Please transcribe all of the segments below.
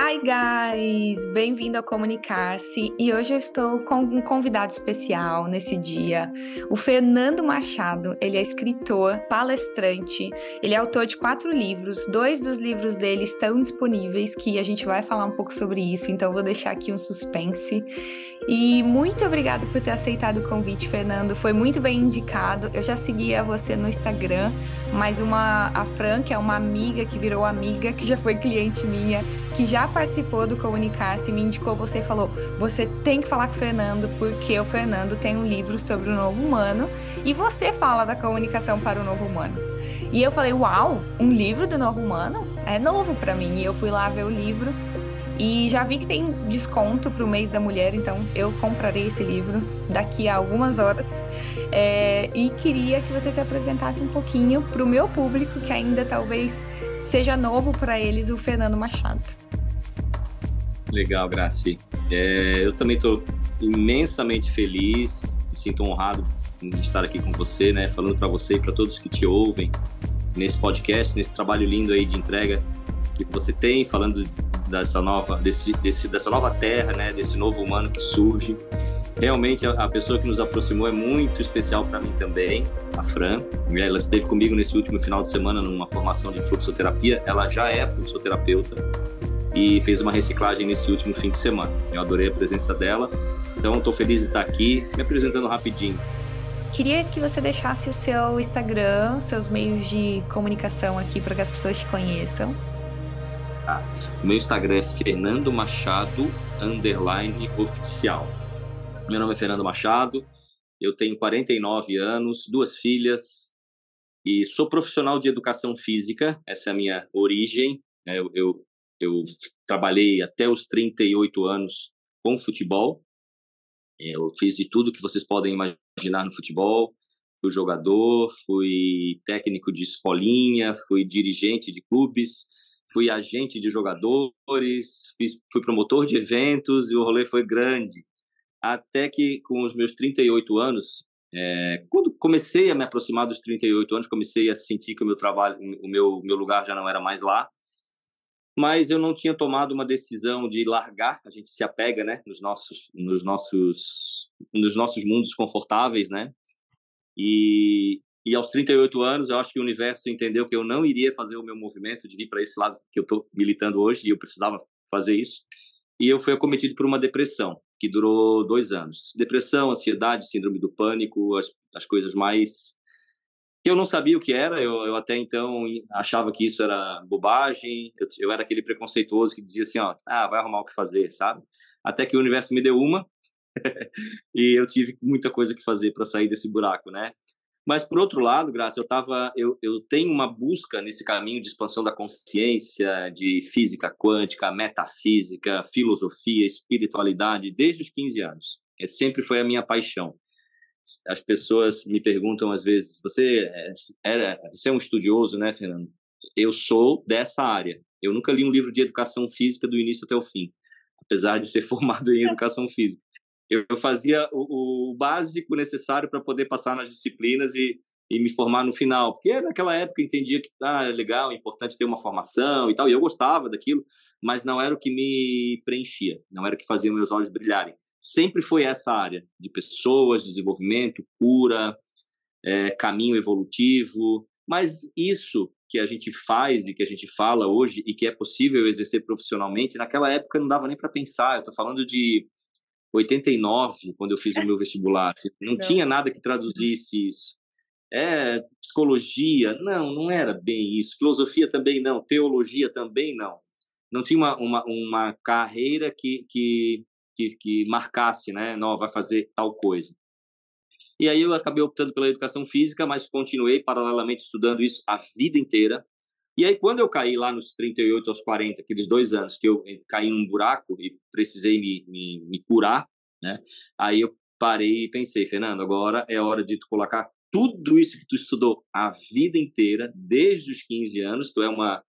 Hi guys, bem-vindo ao Comunicar-se e hoje eu estou com um convidado especial nesse dia, o Fernando Machado. Ele é escritor, palestrante, ele é autor de quatro livros, dois dos livros dele estão disponíveis, que a gente vai falar um pouco sobre isso, então vou deixar aqui um suspense. E muito obrigado por ter aceitado o convite, Fernando. Foi muito bem indicado. Eu já seguia você no Instagram, mas uma a Fran, que é uma amiga que virou amiga, que já foi cliente minha, que já participou do Comunicar-se, me indicou você e falou: "Você tem que falar com o Fernando, porque o Fernando tem um livro sobre o novo humano e você fala da comunicação para o novo humano". E eu falei: "Uau, um livro do novo humano? É novo para mim". E eu fui lá ver o livro e já vi que tem desconto para o mês da mulher, então eu comprarei esse livro daqui a algumas horas. É, e queria que você se apresentasse um pouquinho para o meu público, que ainda talvez seja novo para eles, o Fernando Machado. Legal, Graci. É, eu também estou imensamente feliz, me sinto honrado em estar aqui com você, né, falando para você e para todos que te ouvem nesse podcast, nesse trabalho lindo aí de entrega que você tem, falando dessa nova, desse, desse, dessa nova terra, né, desse novo humano que surge. Realmente a pessoa que nos aproximou é muito especial para mim também, a Fran. Ela esteve comigo nesse último final de semana numa formação de fluxoterapia. Ela já é fluxoterapeuta e fez uma reciclagem nesse último fim de semana. Eu adorei a presença dela. Então estou feliz de estar aqui, me apresentando rapidinho. Queria que você deixasse o seu Instagram, seus meios de comunicação aqui para que as pessoas te conheçam. Tá? O meu Instagram é Fernando Machado underline oficial. Meu nome é Fernando Machado, eu tenho 49 anos, duas filhas e sou profissional de educação física. Essa é a minha origem. Né? Eu, eu, eu trabalhei até os 38 anos com futebol. Eu fiz de tudo que vocês podem imaginar no futebol. Fui jogador, fui técnico de escolinha, fui dirigente de clubes, fui agente de jogadores, fiz, fui promotor de eventos e o rolê foi grande. Até que com os meus 38 anos, é, quando comecei a me aproximar dos 38 anos, comecei a sentir que o meu trabalho, o meu, meu lugar já não era mais lá. Mas eu não tinha tomado uma decisão de largar. A gente se apega, né, nos nossos, nos nossos, nos nossos mundos confortáveis, né? E, e aos 38 anos, eu acho que o universo entendeu que eu não iria fazer o meu movimento de vir para esse lado que eu estou militando hoje, e eu precisava fazer isso. E eu fui acometido por uma depressão, que durou dois anos. Depressão, ansiedade, síndrome do pânico, as, as coisas mais. Eu não sabia o que era, eu, eu até então achava que isso era bobagem, eu, eu era aquele preconceituoso que dizia assim: ó, ah, vai arrumar o que fazer, sabe? Até que o universo me deu uma, e eu tive muita coisa que fazer para sair desse buraco, né? Mas, por outro lado, Graça, eu, tava, eu, eu tenho uma busca nesse caminho de expansão da consciência, de física quântica, metafísica, filosofia, espiritualidade, desde os 15 anos. É, sempre foi a minha paixão. As pessoas me perguntam às vezes: você é, é, você é um estudioso, né, Fernando? Eu sou dessa área. Eu nunca li um livro de educação física do início até o fim, apesar de ser formado em educação física eu, eu fazia o, o, básico necessário para poder passar nas disciplinas e, e me formar no final, porque naquela época eu entendia que ah, é legal, é importante ter uma formação e tal, e eu gostava daquilo, mas não era o que me preenchia, não era o que fazia meus olhos brilharem. Sempre foi essa área de pessoas, desenvolvimento, cura, é, caminho evolutivo, mas isso que a gente faz e que a gente fala hoje e que é possível exercer profissionalmente, naquela época não dava nem para pensar. Eu estou falando de 89, quando eu fiz o meu vestibular. Assim, não, não, tinha nada que traduzisse isso. É, psicologia, não, não era bem isso. Filosofia também não, teologia também não. Não tinha uma, uma, uma carreira que, que, que, que marcasse, né? Não, vai fazer tal coisa. E aí eu acabei optando pela educação física, mas continuei paralelamente estudando isso a vida inteira. E aí, quando eu caí lá nos 38 aos 40, aqueles dois anos que eu caí num buraco e precisei me, me, me curar, né? Aí eu parei e pensei, Fernando, agora é hora de tu colocar tudo isso que tu estudou a vida inteira, desde os 15 anos, tu é uma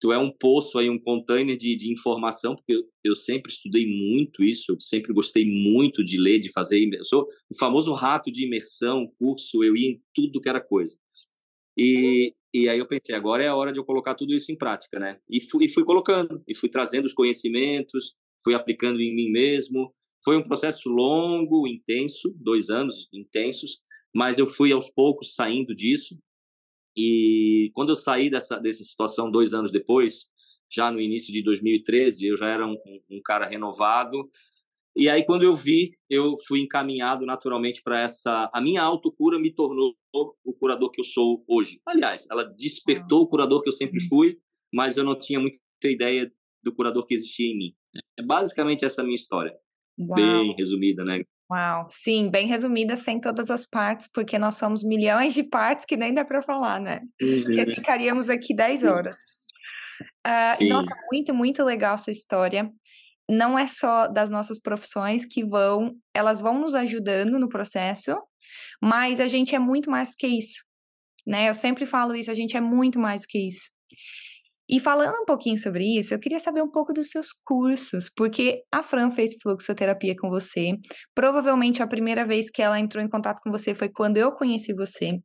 tu é um poço aí, um container de, de informação, porque eu, eu, sempre estudei muito isso, eu sempre gostei muito de ler, de fazer, eu sou o famoso rato de imersão, curso, eu ia em tudo que era coisa. E, e aí eu pensei, agora é a hora de eu colocar tudo isso em prática, né? E fui, e fui colocando, e fui trazendo os conhecimentos, fui aplicando em mim mesmo. Foi um processo longo, intenso, dois anos intensos, mas eu fui aos poucos saindo disso. E quando eu saí dessa, dessa situação dois anos depois, já no início de 2013, eu já era um, um cara renovado. E aí, quando eu vi, eu fui encaminhado naturalmente para essa. A minha autocura me tornou o curador que eu sou hoje. Aliás, ela despertou o curador que eu sempre uhum. fui, mas eu não tinha muita ideia do curador que existia em mim. É basicamente essa a minha história. Uau. Bem resumida, né? Uau, sim, bem resumida, sem todas as partes, porque nós somos milhões de partes que nem dá para falar, né? Uhum. Porque ficaríamos aqui 10 horas. Uh, nossa, muito, muito legal sua história. Não é só das nossas profissões que vão, elas vão nos ajudando no processo, mas a gente é muito mais do que isso, né? Eu sempre falo isso, a gente é muito mais do que isso. E falando um pouquinho sobre isso, eu queria saber um pouco dos seus cursos, porque a Fran fez fluxoterapia com você. Provavelmente a primeira vez que ela entrou em contato com você foi quando eu conheci você.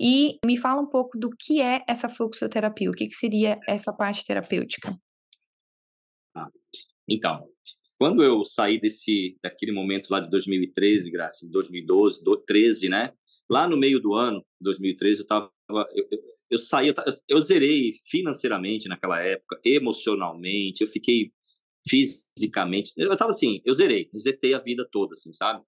E me fala um pouco do que é essa fluxoterapia, o que, que seria essa parte terapêutica. Ah, então, quando eu saí desse daquele momento lá de 2013, Graça, 2012, 2013, né? Lá no meio do ano, 2013, eu tava eu, eu, eu saí, eu, eu zerei financeiramente naquela época, emocionalmente, eu fiquei fisicamente, eu tava assim, eu zerei, resetei a vida toda, assim, sabe?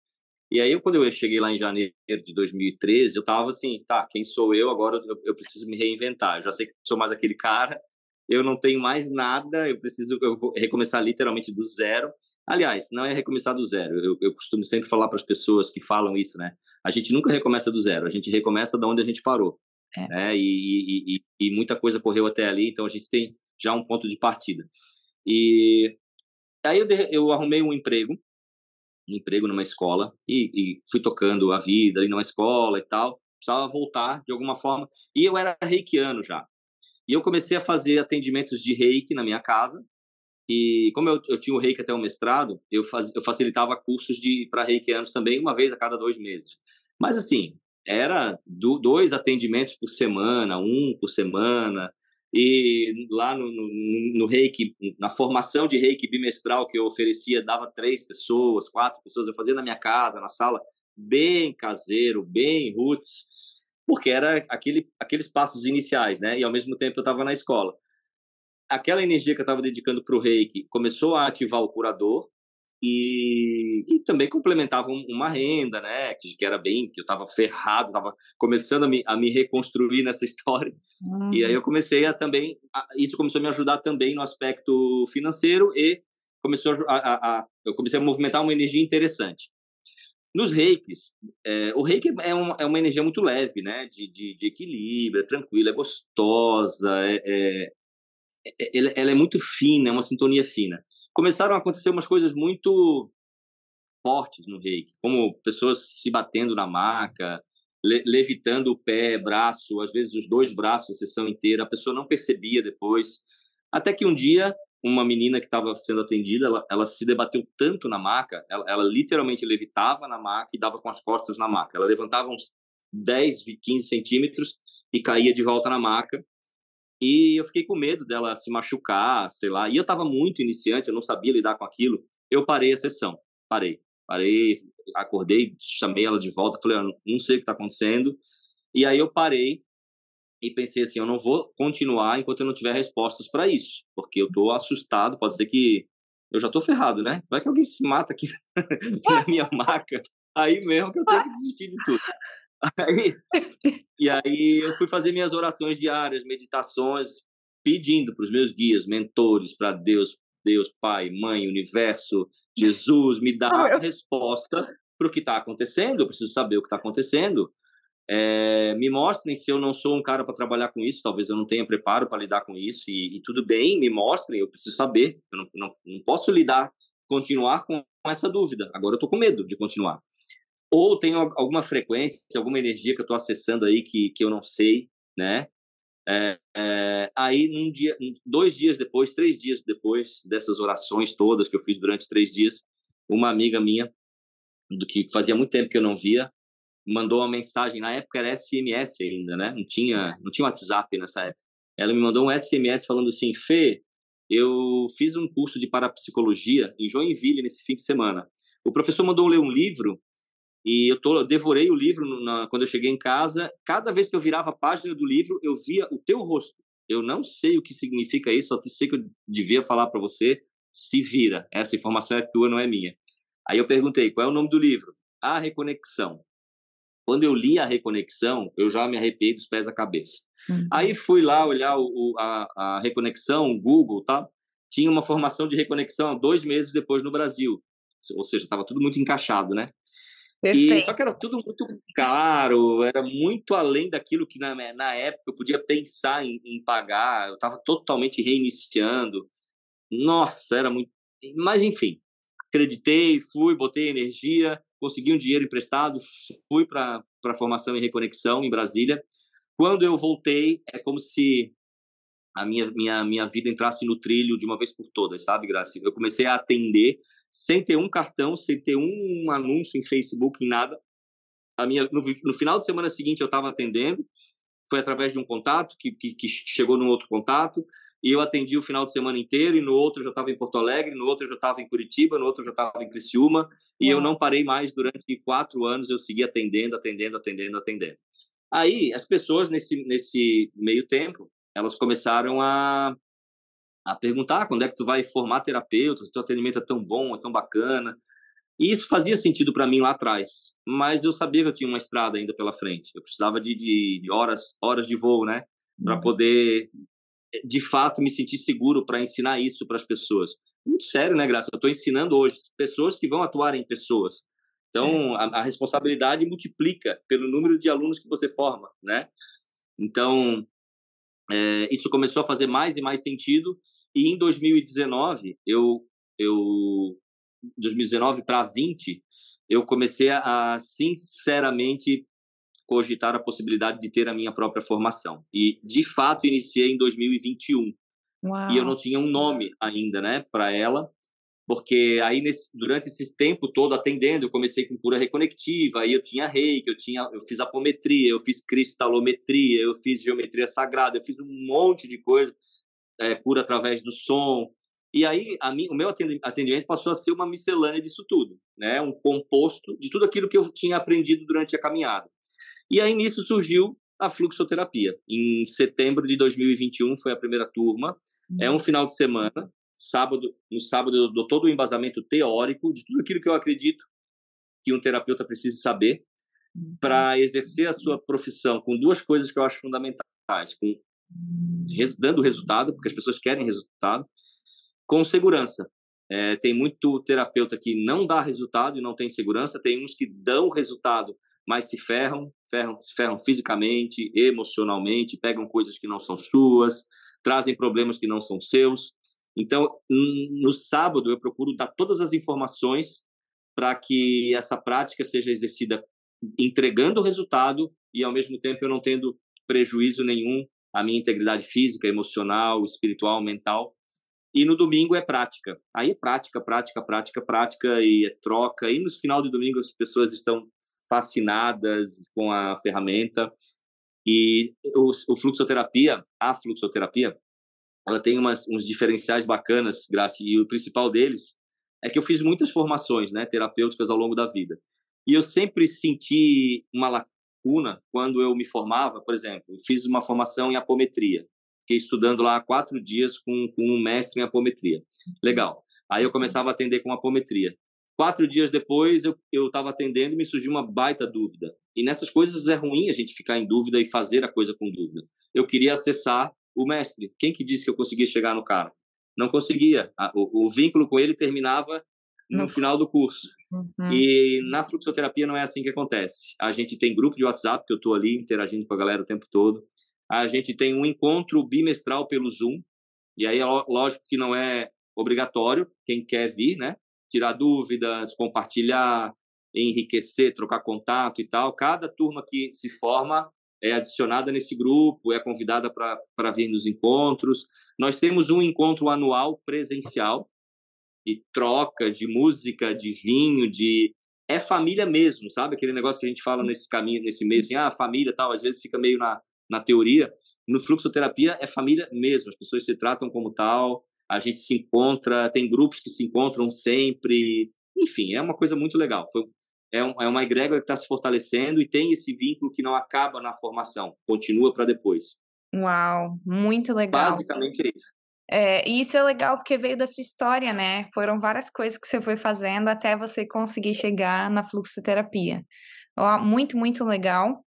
E aí, quando eu cheguei lá em janeiro de 2013, eu tava assim, tá, quem sou eu? Agora eu, eu preciso me reinventar. Eu já sei que sou mais aquele cara eu não tenho mais nada, eu preciso eu recomeçar literalmente do zero. Aliás, não é recomeçar do zero. Eu, eu costumo sempre falar para as pessoas que falam isso, né? A gente nunca recomeça do zero, a gente recomeça da onde a gente parou. É. Né? E, e, e, e, muita coisa correu até ali, então a gente tem já um ponto de partida. E aí eu, eu arrumei um emprego, um emprego numa escola, e, e fui tocando a vida ali numa escola e tal. Precisava voltar de alguma forma. E eu era reikiano já. E eu comecei a fazer atendimentos de reiki na minha casa. E como eu, eu tinha o reiki até o mestrado, eu, faz, eu facilitava cursos para reikianos também, uma vez a cada dois meses. Mas assim, era do, dois atendimentos por semana, um por semana. E lá no, no, no, reiki, na formação de reiki bimestral que eu oferecia, dava três pessoas, quatro pessoas. Eu fazia na minha casa, na sala, bem caseiro, bem roots porque era aquele, aqueles passos iniciais, né? E ao mesmo tempo eu estava na escola. Aquela energia que eu estava dedicando para o reiki começou a ativar o curador e, e também complementava uma renda, né? Que, que era bem, que eu estava ferrado, estava começando a me, a me reconstruir nessa história. Uhum. E aí eu uhum. comecei a também, a, isso começou a me ajudar também no aspecto financeiro e começou a, a, a eu comecei a movimentar uma energia interessante. Nos reikis, é, o reiki é uma, é uma energia muito leve, né? De, de, de equilíbrio, é tranquila, é gostosa, é, é, é, ela é muito fina, é uma sintonia fina. Começaram a acontecer umas coisas muito fortes no reiki, como pessoas se batendo na maca, le, levitando o pé, braço, às vezes os dois braços, a sessão inteira, a pessoa não percebia depois. Até que um dia uma menina que estava sendo atendida, ela, ela, se debateu tanto na maca, ela, ela, literalmente levitava na maca e dava com as costas na maca. Ela levantava uns 10, 15 centímetros e caía de volta na maca. E eu fiquei com medo dela se machucar, sei lá. E eu estava muito iniciante, eu não sabia lidar com aquilo. Eu parei a sessão, parei. Parei, acordei, chamei ela de volta, falei, não sei o que está acontecendo. E aí eu parei e pensei assim, eu não vou continuar enquanto eu não tiver respostas para isso, porque eu estou assustado, pode ser que eu já estou ferrado, né? Vai que alguém se mata aqui na minha maca, aí mesmo que eu tenho que desistir de tudo. Aí, e aí eu fui fazer minhas orações diárias, meditações, pedindo para os meus guias, mentores, para Deus, Deus, Pai, Mãe, Universo, Jesus, me dá a resposta para o que está acontecendo. Eu preciso saber o que está acontecendo. É, me mostrem se eu não sou um cara para trabalhar com isso, talvez eu não tenha preparo para lidar com isso, e, e, tudo bem, me mostrem, eu preciso saber, eu não, não, não posso lidar, continuar com essa dúvida, agora eu estou com medo de continuar. Ou tenho alguma frequência, alguma energia que eu estou acessando aí que, que eu não sei, né? É, é, aí, num dia, dois dias depois, três dias depois dessas orações todas que eu fiz durante três dias, uma amiga minha, do que fazia muito tempo que eu não via, mandou uma mensagem, na época era SMS ainda, né? Não tinha, não tinha WhatsApp nessa época. Ela me mandou um SMS falando assim: Fê, eu fiz um curso de parapsicologia em Joinville nesse fim de semana. O professor mandou ler um livro e eu, tô, eu devorei o livro na, quando eu cheguei em casa. Cada vez que eu virava a página do livro, eu via o teu rosto. Eu não sei o que significa isso, só sei que eu devia falar para você. Se vira, essa informação é tua, não é minha. Aí eu perguntei, qual é o nome do livro? A Reconexão. Quando eu li a Reconexão, eu já me arrepiei dos pés à cabeça. Uhum. Aí fui lá olhar o, a, a Reconexão, o Google, tá? Tinha uma formação de reconexão dois meses depois no Brasil. Ou seja, estava tudo muito encaixado, né? E, só que era tudo muito caro, era muito além daquilo que na, na época eu podia pensar em, em pagar, eu estava totalmente reiniciando. Nossa, era muito. Mas enfim, acreditei, fui, botei energia, consegui um dinheiro emprestado, fui para a formação em reconexão em Brasília. Quando eu voltei, é como se a minha, minha, minha vida entrasse no trilho de uma vez por todas, sabe, Graça? Eu comecei a atender sem ter um cartão, sem ter um anúncio em Facebook, em nada. A minha, no, no final de semana seguinte eu estava atendendo, foi através de um contato que, que, que, chegou num outro contato, e eu atendi o final de semana inteiro, e no outro eu já estava em Porto Alegre, no outro eu já estava em Curitiba, no outro eu já estava em Criciúma, e eu não parei mais durante quatro anos, eu segui atendendo, atendendo, atendendo, atendendo. Aí, as pessoas, nesse, nesse meio tempo, elas começaram a a perguntar quando é que tu vai formar terapeuta, se teu atendimento é tão bom, é tão bacana. E isso fazia sentido para mim lá atrás, mas eu sabia que eu tinha uma estrada ainda pela frente. Eu precisava de, de, de horas, horas de voo, né, para uhum. poder de fato me sentir seguro para ensinar isso para as pessoas. Muito sério, né, Graça? Eu estou ensinando hoje pessoas que vão atuar em pessoas. Então, é. a, a responsabilidade multiplica pelo número de alunos que você forma, né? Então, é, isso começou a fazer mais e mais sentido. E em 2019, eu, eu 2019 para 20, eu comecei a, a sinceramente cogitar a possibilidade de ter a minha própria formação. E de fato iniciei em 2021. Uau. E eu não tinha um nome ainda, né, para ela porque aí nesse, durante esse tempo todo atendendo, eu comecei com cura reconectiva, aí eu tinha reiki, eu tinha, eu fiz apometria, eu fiz cristalometria, eu fiz geometria sagrada, eu fiz um monte de coisa, é, cura através do som. E aí a mim, o meu atendimento passou a ser uma miscelânea disso tudo, né? Um composto de tudo aquilo que eu tinha aprendido durante a caminhada. E aí nisso surgiu a fluxoterapia. Em setembro de 2021 foi a primeira turma. É um final de semana sábado, no sábado eu dou todo o embasamento teórico de tudo aquilo que eu acredito que um terapeuta precisa saber uhum. para exercer a sua profissão com duas coisas que eu acho fundamentais, com res, dando resultado, porque as pessoas querem resultado, com segurança. É, tem muito terapeuta que não dá resultado e não tem segurança, tem uns que dão resultado, mas se ferram, ferram, se ferram fisicamente, emocionalmente, pegam coisas que não são suas, trazem problemas que não são seus. Então, no sábado, eu procuro dar todas as informações para que essa prática seja exercida entregando o resultado e, ao mesmo tempo, eu não tendo prejuízo nenhum à minha integridade física, emocional, espiritual, mental. E no domingo é prática. Aí é prática, prática, prática, prática e é troca. E no final de domingo as pessoas estão fascinadas com a ferramenta. E o, o fluxoterapia, a fluxoterapia, ela tem umas, uns diferenciais bacanas, Graça, e o principal deles é que eu fiz muitas formações né, terapêuticas ao longo da vida. E eu sempre senti uma lacuna quando eu me formava, por exemplo, eu fiz uma formação em apometria. Fiquei estudando lá quatro dias com, com um mestre em apometria. Legal. Aí eu começava a atender com apometria. Quatro dias depois, eu estava atendendo e me surgiu uma baita dúvida. E nessas coisas é ruim a gente ficar em dúvida e fazer a coisa com dúvida. Eu queria acessar o mestre. Quem que disse que eu conseguia chegar no cara? Não conseguia. O, o vínculo com ele terminava no não. final do curso. Uhum. E na fluxoterapia não é assim que acontece. A gente tem grupo de WhatsApp, que eu estou ali interagindo com a galera o tempo todo. A gente tem um encontro bimestral pelo Zoom. E aí, lógico que não é obrigatório, quem quer vir, né? Tirar dúvidas, compartilhar, enriquecer, trocar contato e tal. Cada turma que se forma é adicionada nesse grupo, é convidada para vir nos encontros. Nós temos um encontro anual presencial e troca de música, de vinho, de é família mesmo, sabe? Aquele negócio que a gente fala nesse caminho, nesse mês, assim, ah, família tal, às vezes fica meio na, na teoria. No fluxoterapia é família mesmo, as pessoas se tratam como tal, a gente se encontra, tem grupos que se encontram sempre, enfim, é uma coisa muito legal. Foi, é, um, é uma egrégora que está se fortalecendo e tem esse vínculo que não acaba na formação, continua para depois. Uau, muito legal. Basicamente é isso. É, e isso é legal porque veio da sua história, né? Foram várias coisas que você foi fazendo até você conseguir chegar na fluxoterapia. Muito, muito legal.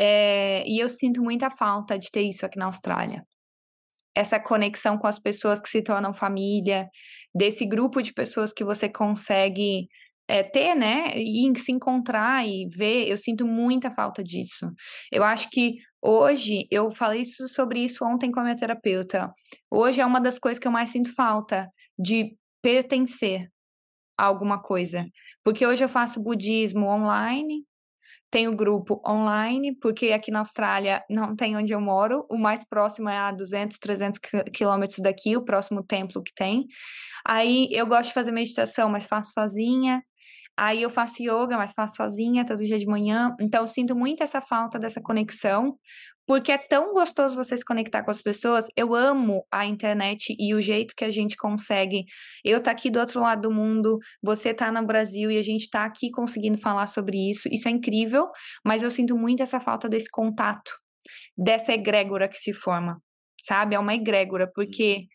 É, e eu sinto muita falta de ter isso aqui na Austrália. Essa conexão com as pessoas que se tornam família, desse grupo de pessoas que você consegue é, ter, né? E se encontrar e ver, eu sinto muita falta disso. Eu acho que hoje, eu falei isso, sobre isso ontem com a minha terapeuta. Hoje é uma das coisas que eu mais sinto falta, de pertencer a alguma coisa. Porque hoje eu faço budismo online, tenho grupo online, porque aqui na Austrália não tem onde eu moro, o mais próximo é a 200, 300 quilômetros daqui, o próximo templo que tem. Aí eu gosto de fazer meditação, mas faço sozinha. Aí eu faço yoga, mas faço sozinha todo dia de manhã. Então eu sinto muito essa falta dessa conexão, porque é tão gostoso você se conectar com as pessoas. Eu amo a internet e o jeito que a gente consegue. Eu tá aqui do outro lado do mundo, você tá no Brasil e a gente tá aqui conseguindo falar sobre isso. Isso é incrível, mas eu sinto muito essa falta desse contato, dessa egrégora que se forma, sabe? É uma egrégora, porque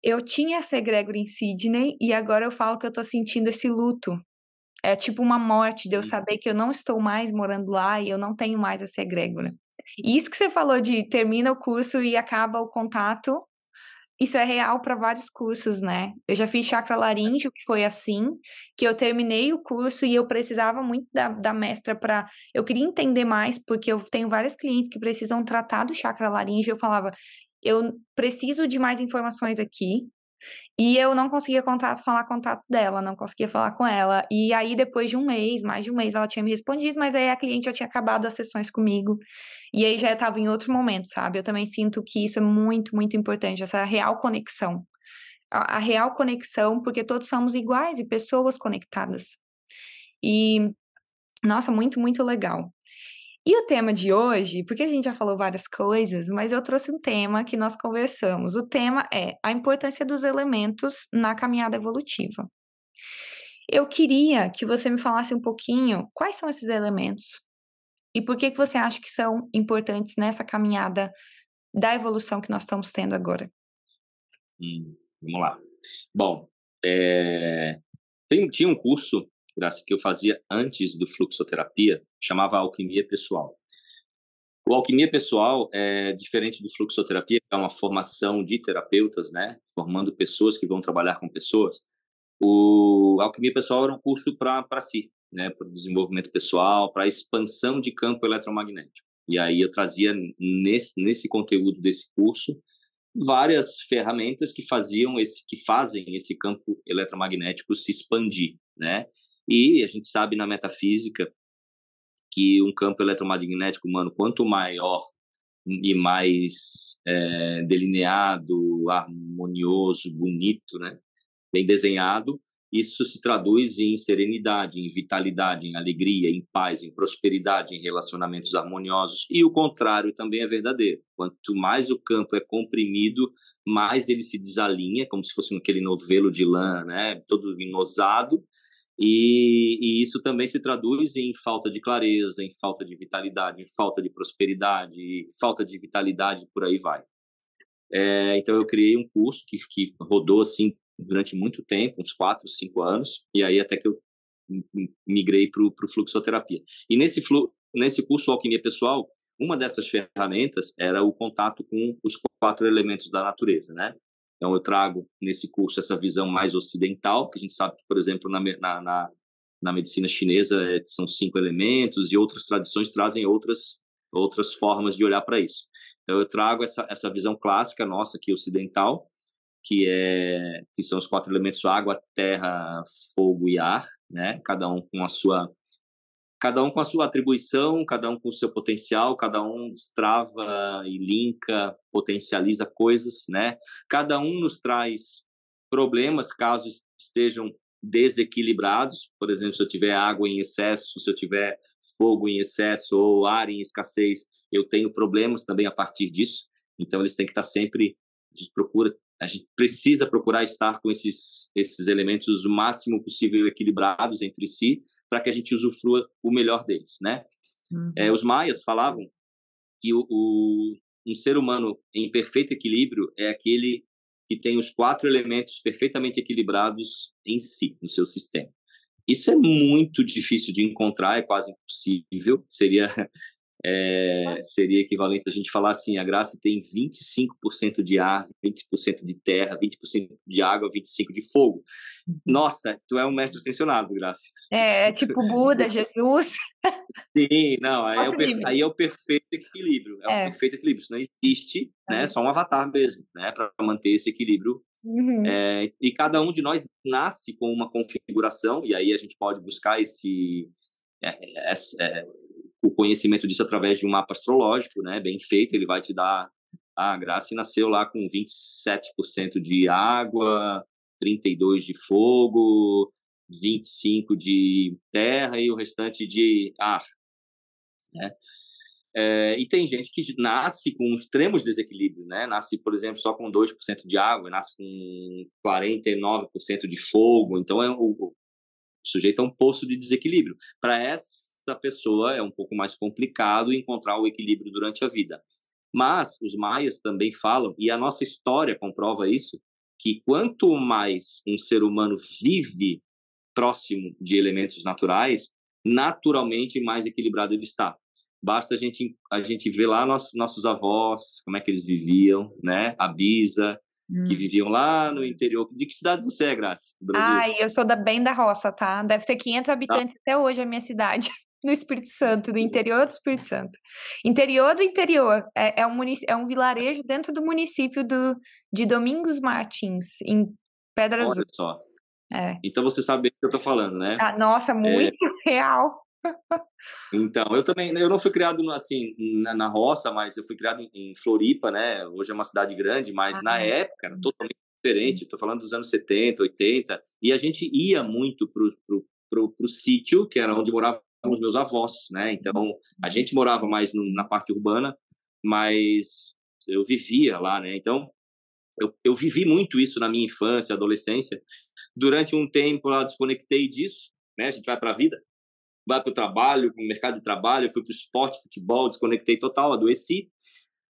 eu tinha essa egrégora em Sydney e agora eu falo que eu tô sentindo esse luto é tipo uma morte de eu saber que eu não estou mais morando lá e eu não tenho mais essa egrégora. Isso que você falou de termina o curso e acaba o contato, isso é real para vários cursos, né? Eu já fiz chakra laríngeo, que foi assim, que eu terminei o curso e eu precisava muito da, da mestra para. Eu queria entender mais, porque eu tenho vários clientes que precisam tratar do chakra laríngeo. Eu falava, eu preciso de mais informações aqui, e eu não conseguia contato, falar contato dela, não conseguia falar com ela. E aí, depois de um mês, mais de um mês, ela tinha me respondido, mas aí a cliente já tinha acabado as sessões comigo. E aí já estava em outro momento, sabe? Eu também sinto que isso é muito, muito importante, essa real conexão. A, a real conexão, porque todos somos iguais e pessoas conectadas. E, nossa, muito, muito legal. E o tema de hoje, porque a gente já falou várias coisas, mas eu trouxe um tema que nós conversamos. O tema é a importância dos elementos na caminhada evolutiva. Eu queria que você me falasse um pouquinho quais são esses elementos e por que, que você acha que são importantes nessa caminhada da evolução que nós estamos tendo agora. Hum, vamos lá. Bom, é... Tem, tinha um curso que eu fazia antes do fluxoterapia, chamava alquimia pessoal. O alquimia pessoal é diferente do fluxoterapia, que é uma formação de terapeutas, né, formando pessoas que vão trabalhar com pessoas. O alquimia pessoal era um curso para si, né, para desenvolvimento pessoal, para expansão de campo eletromagnético. E aí eu trazia nesse, nesse conteúdo desse curso várias ferramentas que faziam esse que fazem esse campo eletromagnético se expandir, né? E a gente sabe na metafísica que um campo eletromagnético humano, quanto maior e mais é, delineado, harmonioso, bonito, né? bem desenhado, isso se traduz em serenidade, em vitalidade, em alegria, em paz, em prosperidade, em relacionamentos harmoniosos. E o contrário também é verdadeiro. Quanto mais o campo é comprimido, mais ele se desalinha, como se fosse aquele novelo de lã, né? todo inosado, e, e, isso também se traduz em falta de clareza, em falta de vitalidade, em falta de prosperidade, falta de vitalidade, por aí vai. É, então eu criei um curso que, que rodou assim durante muito tempo, uns quatro, cinco anos, e aí até que eu migrei para o fluxoterapia. E nesse, flu, nesse curso Alquimia Pessoal, uma dessas ferramentas era o contato com os quatro elementos da natureza, né? Então, eu trago nesse curso essa visão mais ocidental, que a gente sabe que, por exemplo, na, na, na medicina chinesa é, são cinco elementos e outras tradições trazem outras, outras formas de olhar para isso. Então, eu trago essa, essa visão clássica nossa aqui ocidental, que é que são os quatro elementos água, terra, fogo e ar, né? Cada um com a sua cada um com a sua atribuição, cada um com o seu potencial, cada um destrava e linka, potencializa coisas, né? Cada um nos traz problemas caso estejam desequilibrados, por exemplo, se eu tiver água em excesso, se eu tiver fogo em excesso ou ar em escassez, eu tenho problemas também a partir disso. Então eles têm que estar sempre a gente procura, a gente precisa procurar estar com esses esses elementos o máximo possível equilibrados entre si para que a gente usufrua o melhor deles, né? Uhum. É, os maias falavam que o, o, um ser humano em perfeito equilíbrio é aquele que tem os quatro elementos perfeitamente equilibrados em si, no seu sistema. Isso é muito difícil de encontrar, é quase impossível. Seria é, seria equivalente a gente falar assim: a Graça tem 25% de ar, 20% de terra, 20% de água, 25% de fogo. Nossa, tu é um mestre ascensionado, Graça. É, é tipo Buda, Jesus. Sim, não, aí é, o, aí é, o perfeito equilíbrio. É, é, o perfeito equilíbrio. Isso não existe, né? É. Só um avatar mesmo, né? Para manter esse equilíbrio. Uhum. É, e cada um de nós nasce com uma configuração, e aí a gente pode buscar esse. É, é, o conhecimento disso através de um mapa astrológico, né, bem feito, ele vai te dar ah, a Graça nasceu lá com 27% de água, 32 de fogo, 25 de terra e o restante de ar, né? É, e tem gente que nasce com extremos desequilíbrios, né? Nasce, por exemplo, só com 2% de água, nasce com 49% de fogo. Então, é o, o sujeito é um poço de desequilíbrio. Para essa da pessoa é um pouco mais complicado encontrar o equilíbrio durante a vida. Mas os maias também falam, e a nossa história comprova isso, que quanto mais um ser humano vive próximo de elementos naturais, naturalmente mais equilibrado ele está. Basta a gente a gente ver lá nossos nossos avós, como é que eles viviam, né? A Bisa, hum. que viviam lá no interior. De que cidade você é, Graça? Ai, eu sou da bem da roça, tá? Deve ter 500 habitantes ah. até hoje a minha cidade no Espírito Santo, do interior do Espírito Santo. Interior do interior. É, é, um, é um vilarejo dentro do município do, de Domingos Martins, em Pedra Olha Azul. Só. É. Então você sabe o que eu tô falando, né? Ah, nossa, é. muito é... real. Então, eu também, eu não fui criado assim na, na roça, mas eu fui criado em, em, Floripa, né? Hoje é uma cidade grande, mas ah, na é. época era totalmente diferente. Estou falando dos anos 70, 80, e a gente ia muito pro, pro, pro, pro sítio, que era onde morava os meus avós, né? Então, a gente morava mais no, na parte urbana, mas eu vivia lá, né? Então, eu, eu vivi muito isso na minha infância, adolescência. Durante um tempo, eu desconectei disso, né? A gente vai para a vida, vai para o trabalho, para o mercado de trabalho, fui para o esporte, futebol, desconectei total, adoeci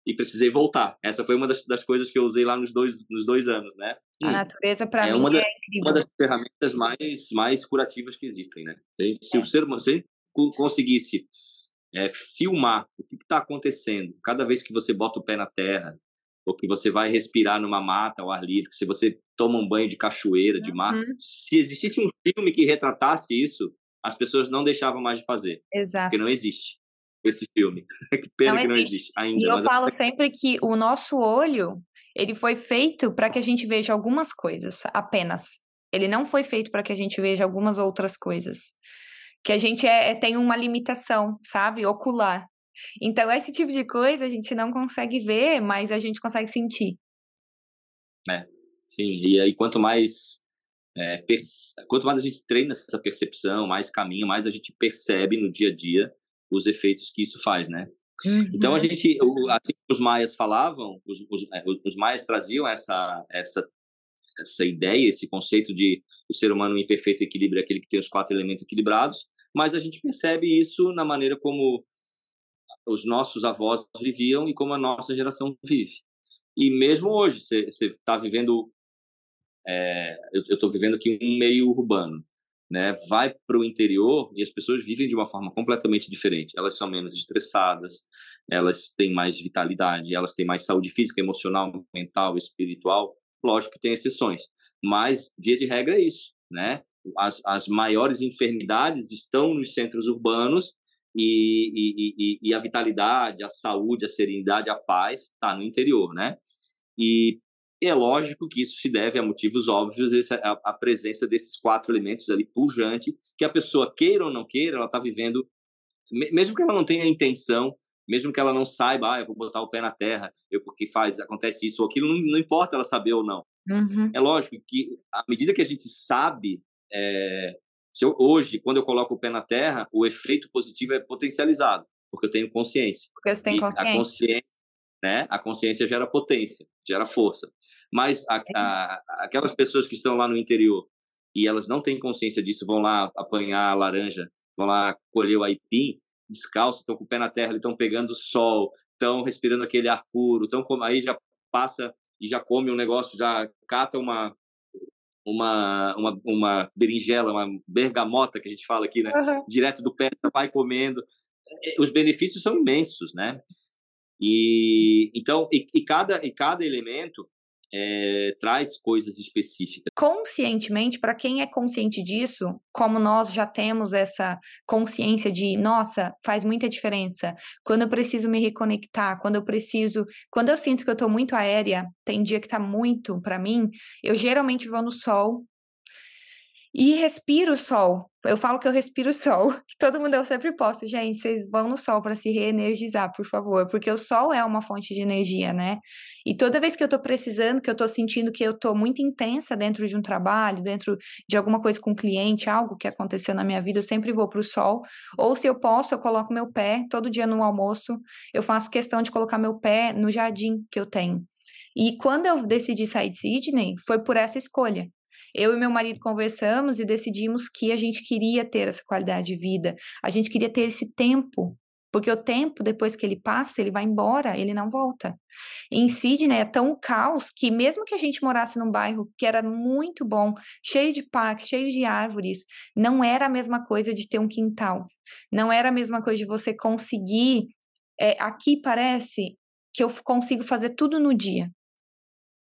e precisei voltar. Essa foi uma das, das, coisas que eu usei lá nos dois, nos dois anos, né? A hum. natureza, para é mim, uma da, é incrível. uma das ferramentas mais, mais curativas que existem, né? Se é. o ser se conseguisse é, filmar o que está acontecendo cada vez que você bota o pé na terra, ou que você vai respirar numa mata ao ar livre, se você toma um banho de cachoeira, de mar, uhum. se existisse um filme que retratasse isso, as pessoas não deixavam mais de fazer. Exato. Porque não existe esse filme. que pena não que não existe ainda. E eu falo é... sempre que o nosso olho, ele foi feito para que a gente veja algumas coisas apenas. Ele não foi feito para que a gente veja algumas outras coisas que a gente é, é, tem uma limitação, sabe, ocular. Então, esse tipo de coisa a gente não consegue ver, mas a gente consegue sentir. É, sim. E aí, quanto mais é, quanto mais a gente treina essa percepção, mais caminho, mais a gente percebe no dia a dia os efeitos que isso faz, né? Uhum. Então a gente, assim os maias falavam, os, os, é, os maias traziam essa essa essa ideia, esse conceito de o ser humano em perfeito equilíbrio é aquele que tem os quatro elementos equilibrados, mas a gente percebe isso na maneira como os nossos avós viviam e como a nossa geração vive. E mesmo hoje, você está vivendo. É, eu estou vivendo aqui um meio urbano. Né? Vai para o interior e as pessoas vivem de uma forma completamente diferente. Elas são menos estressadas, elas têm mais vitalidade, elas têm mais saúde física, emocional, mental, espiritual. Lógico que tem exceções, mas via de regra é isso, né? As, as maiores enfermidades estão nos centros urbanos e, e, e, e a vitalidade, a saúde, a serenidade, a paz está no interior, né? E é lógico que isso se deve a motivos óbvios, a, a presença desses quatro elementos ali pujante, que a pessoa queira ou não queira, ela está vivendo, mesmo que ela não tenha intenção, mesmo que ela não saiba, ah, eu vou botar o pé na terra, eu porque faz, acontece isso ou aquilo, não, não importa ela saber ou não. Uhum. É lógico que à medida que a gente sabe é, se eu, hoje, quando eu coloco o pé na terra, o efeito positivo é potencializado, porque eu tenho consciência. Porque você tem e consciência. A consciência, né? A consciência gera potência, gera força. Mas a, a, aquelas pessoas que estão lá no interior e elas não têm consciência disso, vão lá apanhar a laranja, vão lá colher o aipim, descalço, estão com o pé na terra, estão pegando sol, estão respirando aquele ar puro, estão aí já passa e já come um negócio, já cata uma uma, uma, uma berinjela, uma bergamota que a gente fala aqui, né? Uhum. Direto do pé, vai comendo. É, os benefícios são imensos, né? E então, e, e cada e cada elemento é, traz coisas específicas. Conscientemente, para quem é consciente disso, como nós já temos essa consciência de, nossa, faz muita diferença. Quando eu preciso me reconectar, quando eu preciso, quando eu sinto que eu estou muito aérea, tem dia que está muito para mim, eu geralmente vou no sol e respiro o sol. Eu falo que eu respiro o sol, todo mundo eu sempre posto, gente, vocês vão no sol para se reenergizar, por favor, porque o sol é uma fonte de energia, né? E toda vez que eu tô precisando, que eu tô sentindo que eu tô muito intensa dentro de um trabalho, dentro de alguma coisa com um cliente, algo que aconteceu na minha vida, eu sempre vou pro sol. Ou se eu posso, eu coloco meu pé todo dia no almoço, eu faço questão de colocar meu pé no jardim que eu tenho. E quando eu decidi sair de Sydney, foi por essa escolha. Eu e meu marido conversamos e decidimos que a gente queria ter essa qualidade de vida, a gente queria ter esse tempo, porque o tempo, depois que ele passa, ele vai embora, ele não volta. em Sydney é tão caos que, mesmo que a gente morasse num bairro que era muito bom, cheio de parques, cheio de árvores, não era a mesma coisa de ter um quintal. Não era a mesma coisa de você conseguir. É, aqui parece que eu consigo fazer tudo no dia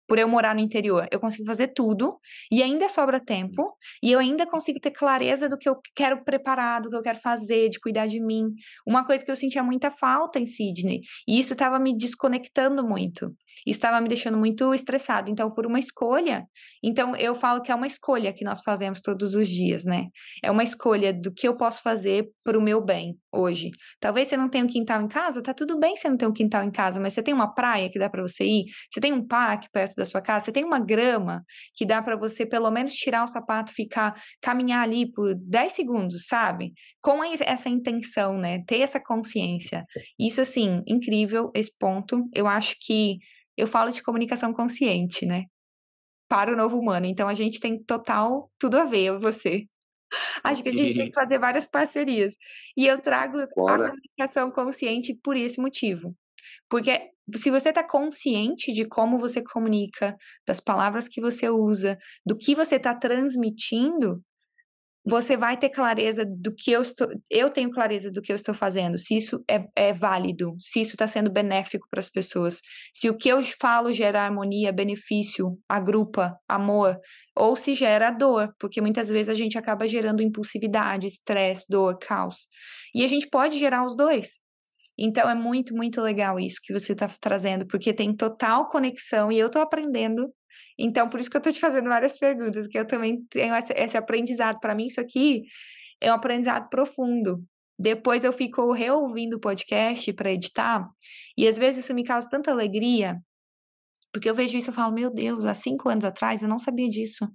por eu morar no interior, eu consigo fazer tudo e ainda sobra tempo e eu ainda consigo ter clareza do que eu quero preparar, do que eu quero fazer, de cuidar de mim. Uma coisa que eu sentia muita falta em Sydney e isso estava me desconectando muito. Estava me deixando muito estressado. Então, por uma escolha, então eu falo que é uma escolha que nós fazemos todos os dias, né? É uma escolha do que eu posso fazer para o meu bem hoje. Talvez você não tenha um quintal em casa, tá tudo bem você não ter um quintal em casa, mas você tem uma praia que dá para você ir, você tem um parque perto da sua casa, você tem uma grama que dá para você pelo menos tirar o sapato, ficar caminhar ali por 10 segundos, sabe? Com essa intenção, né? Ter essa consciência. Isso assim, incrível esse ponto. Eu acho que eu falo de comunicação consciente, né? Para o novo humano. Então a gente tem total tudo a ver, eu você. Acho que a gente tem que fazer várias parcerias. E eu trago Bora. a comunicação consciente por esse motivo. Porque se você está consciente de como você comunica, das palavras que você usa, do que você está transmitindo, você vai ter clareza do que eu estou. Eu tenho clareza do que eu estou fazendo, se isso é, é válido, se isso está sendo benéfico para as pessoas, se o que eu falo gera harmonia, benefício, agrupa, amor, ou se gera dor, porque muitas vezes a gente acaba gerando impulsividade, estresse, dor, caos. E a gente pode gerar os dois. Então é muito, muito legal isso que você está trazendo, porque tem total conexão e eu estou aprendendo. Então, por isso que eu estou te fazendo várias perguntas, que eu também tenho esse, aprendizado. Para mim, isso aqui é um aprendizado profundo. Depois eu fico reouvindo o podcast para editar, e às vezes isso me causa tanta alegria, porque eu vejo isso e falo, meu Deus, há cinco anos atrás eu não sabia disso.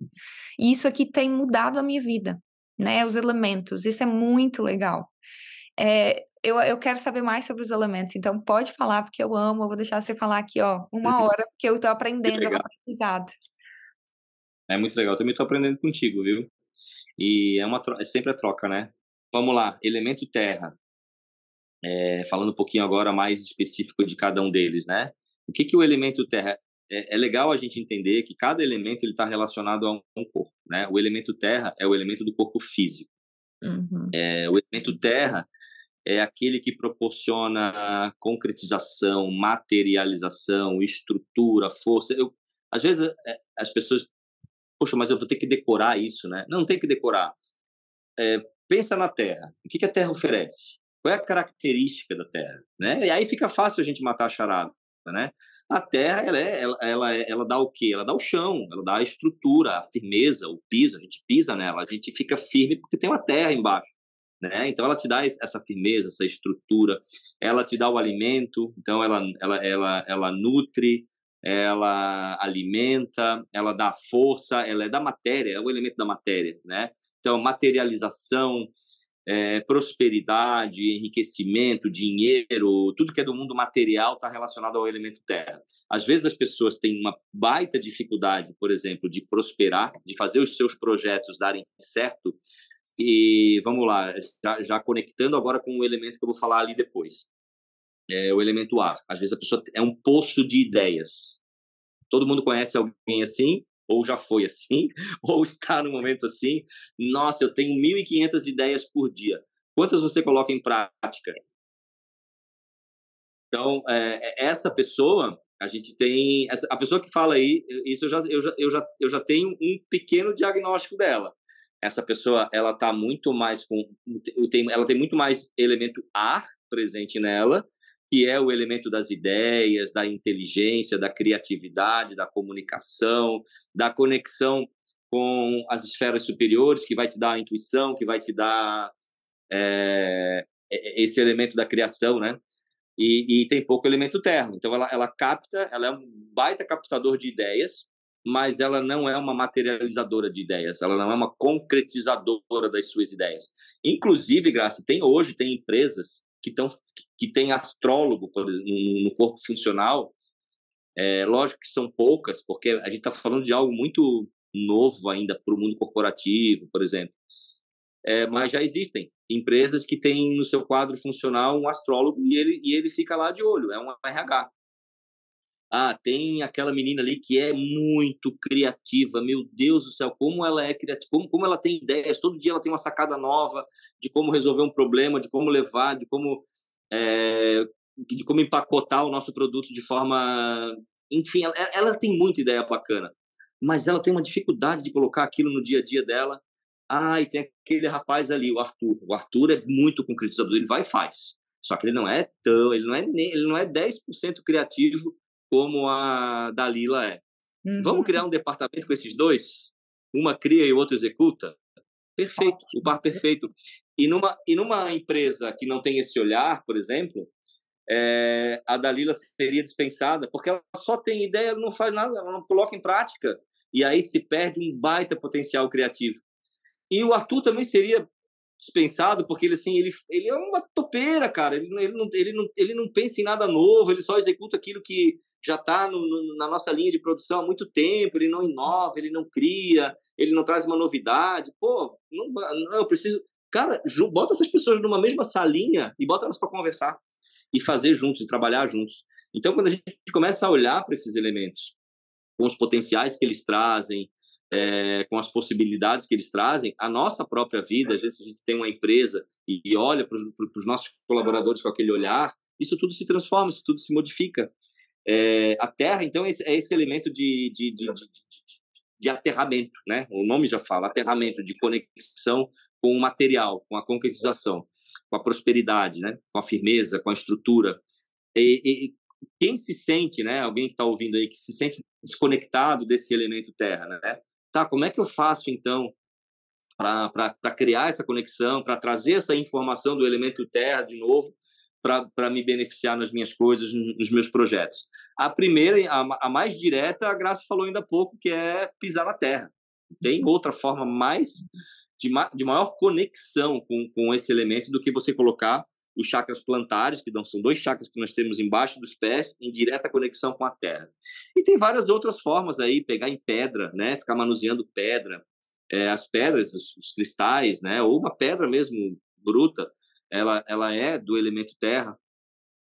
E isso aqui tem mudado a minha vida, né? Os elementos, isso é muito legal. É, eu, eu quero saber mais sobre os elementos, então pode falar, porque eu amo. Eu vou deixar você falar aqui, ó, uma hora, porque eu estou aprendendo, é um aprendizado. É muito legal. Eu também estou aprendendo contigo, viu? E é, uma, é sempre a troca, né? Vamos lá, elemento terra. É, falando um pouquinho agora mais específico de cada um deles, né? O que, que o elemento terra é, é legal a gente entender que cada elemento ele está relacionado a um, um, corpo, né? O elemento terra é o elemento do corpo físico. Uhum. É, o elemento terra é aquele que proporciona concretização, materialização, estrutura, força. Eu, às vezes é, as pessoas, poxa, mas eu vou ter que decorar isso, né? Não, não tem que decorar. É, pensa na Terra. O que, que a Terra oferece? Qual é a característica da Terra? Né? E aí fica fácil a gente matar a charada, né? A Terra, ela, é, ela, ela, ela dá o quê? Ela dá o chão, ela dá a estrutura, a firmeza, o piso, a gente pisa nela, a gente fica firme porque tem uma terra embaixo. Né? Então ela te dá essa firmeza, essa estrutura, ela te dá o alimento, então ela ela ela, ela nutre, ela alimenta, ela dá força, ela é da matéria, é o elemento da matéria, né? Então, materialização, é, prosperidade, enriquecimento, dinheiro, tudo que é do mundo material está relacionado ao elemento terra. Às vezes as pessoas têm uma baita dificuldade, por exemplo, de prosperar, de fazer os seus projetos darem certo. E vamos lá, já, já conectando agora com o elemento que eu vou falar ali depois. É o elemento ar. Às vezes a pessoa é um poço de ideias. Todo mundo conhece alguém assim, ou já foi assim, ou está no momento assim. Nossa, eu tenho 1.500 ideias por dia. Quantas você coloca em prática? Então, é, é, essa pessoa, a gente tem. Essa, a pessoa que fala aí, isso eu já, eu, já, eu, já, eu já tenho um pequeno diagnóstico dela. Essa pessoa, ela está muito mais com. Tem, ela tem muito mais elemento ar presente nela que é o elemento das ideias, da inteligência, da criatividade, da comunicação, da conexão com as esferas superiores, que vai te dar a intuição, que vai te dar é, esse elemento da criação, né? E, e, tem pouco elemento terra. Então ela, ela capta, ela é um baita captador de ideias, mas ela não é uma materializadora de ideias, ela não é uma concretizadora das suas ideias. Inclusive, Graça, tem hoje tem empresas que, tão, que tem astrólogo exemplo, no corpo funcional, é, lógico que são poucas, porque a gente está falando de algo muito novo ainda para o mundo corporativo, por exemplo. É, mas já existem empresas que têm no seu quadro funcional um astrólogo e ele, e ele fica lá de olho, é um RH. Ah, tem aquela menina ali que é muito criativa, meu Deus do céu, como ela é criativa, como, como ela tem ideias, todo dia ela tem uma sacada nova de como resolver um problema, de como levar, de como, é, de como empacotar o nosso produto de forma. Enfim, ela, ela tem muita ideia bacana, mas ela tem uma dificuldade de colocar aquilo no dia a dia dela. Ah, e tem aquele rapaz ali, o Arthur. O Arthur é muito concretizador, ele vai e faz. Só que ele não é tão, ele não é, ele não é 10% criativo como a Dalila é. Uhum. Vamos criar um departamento com esses dois? Uma cria e o outro executa? Perfeito, o par perfeito. E numa, e numa empresa que não tem esse olhar, por exemplo, é, a Dalila seria dispensada, porque ela só tem ideia, não faz nada, ela não coloca em prática. E aí se perde um baita potencial criativo. E o Arthur também seria dispensado, porque ele, assim, ele, ele é uma topeira, cara. Ele, ele, não, ele, não, ele não pensa em nada novo, ele só executa aquilo que já está na nossa linha de produção há muito tempo, ele não inova, ele não cria, ele não traz uma novidade. Pô, não, não eu preciso. Cara, bota essas pessoas numa mesma salinha e bota elas para conversar e fazer juntos, e trabalhar juntos. Então, quando a gente começa a olhar para esses elementos, com os potenciais que eles trazem, é, com as possibilidades que eles trazem, a nossa própria vida, às vezes a gente tem uma empresa e, e olha para os nossos colaboradores com aquele olhar, isso tudo se transforma, isso tudo se modifica. É, a Terra, então, é esse, é elemento de, de, de, de, de aterramento, né? O nome já fala, aterramento, de conexão com o material, com a concretização, com a prosperidade, né? Com a firmeza, com a estrutura. E, e quem se sente, né? Alguém que está ouvindo aí, que se sente desconectado desse elemento Terra, né? Tá, como é que eu faço, então, para criar essa conexão, para trazer essa informação do elemento Terra de novo para me beneficiar nas minhas coisas, nos meus projetos. A primeira, a, a, mais direta, a Graça falou ainda há pouco, que é pisar na terra. Tem outra forma mais de, de maior conexão com, com esse elemento do que você colocar os chakras plantares, que são dois chakras que nós temos embaixo dos pés, em direta conexão com a terra. E tem várias outras formas aí, pegar em pedra, né, ficar manuseando pedra, é, as pedras, os, os cristais, né, ou uma pedra mesmo bruta, ela, ela é do elemento terra.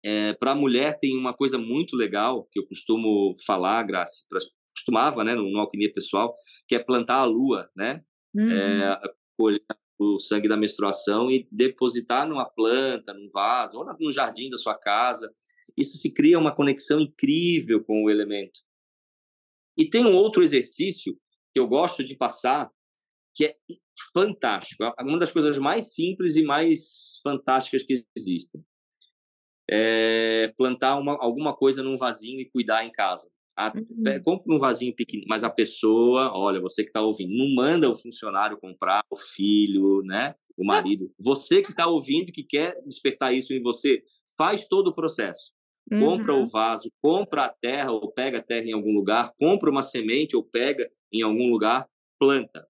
É, para a mulher tem uma coisa muito legal que eu costumo falar, Graça, costumava, né, no, no alquimia pessoal, que é plantar a lua, né, uhum. é, colher o sangue da menstruação e depositar numa planta, num vaso ou no jardim da sua casa. Isso se cria uma conexão incrível com o elemento. E tem um outro exercício que eu gosto de passar, que é fantástico. É uma das coisas mais simples e mais fantásticas que existem. É plantar uma, alguma coisa num vasinho e cuidar em casa. A, uhum. Compre um vasinho pequeno, mas a pessoa, olha, você que está ouvindo, não manda o funcionário comprar, o filho, né? O marido. Você que está ouvindo, que quer despertar isso em você, faz todo o processo. uhum. compra o vaso, compra a terra ou pega a terra em algum lugar, compra uma semente ou pega em algum lugar, planta.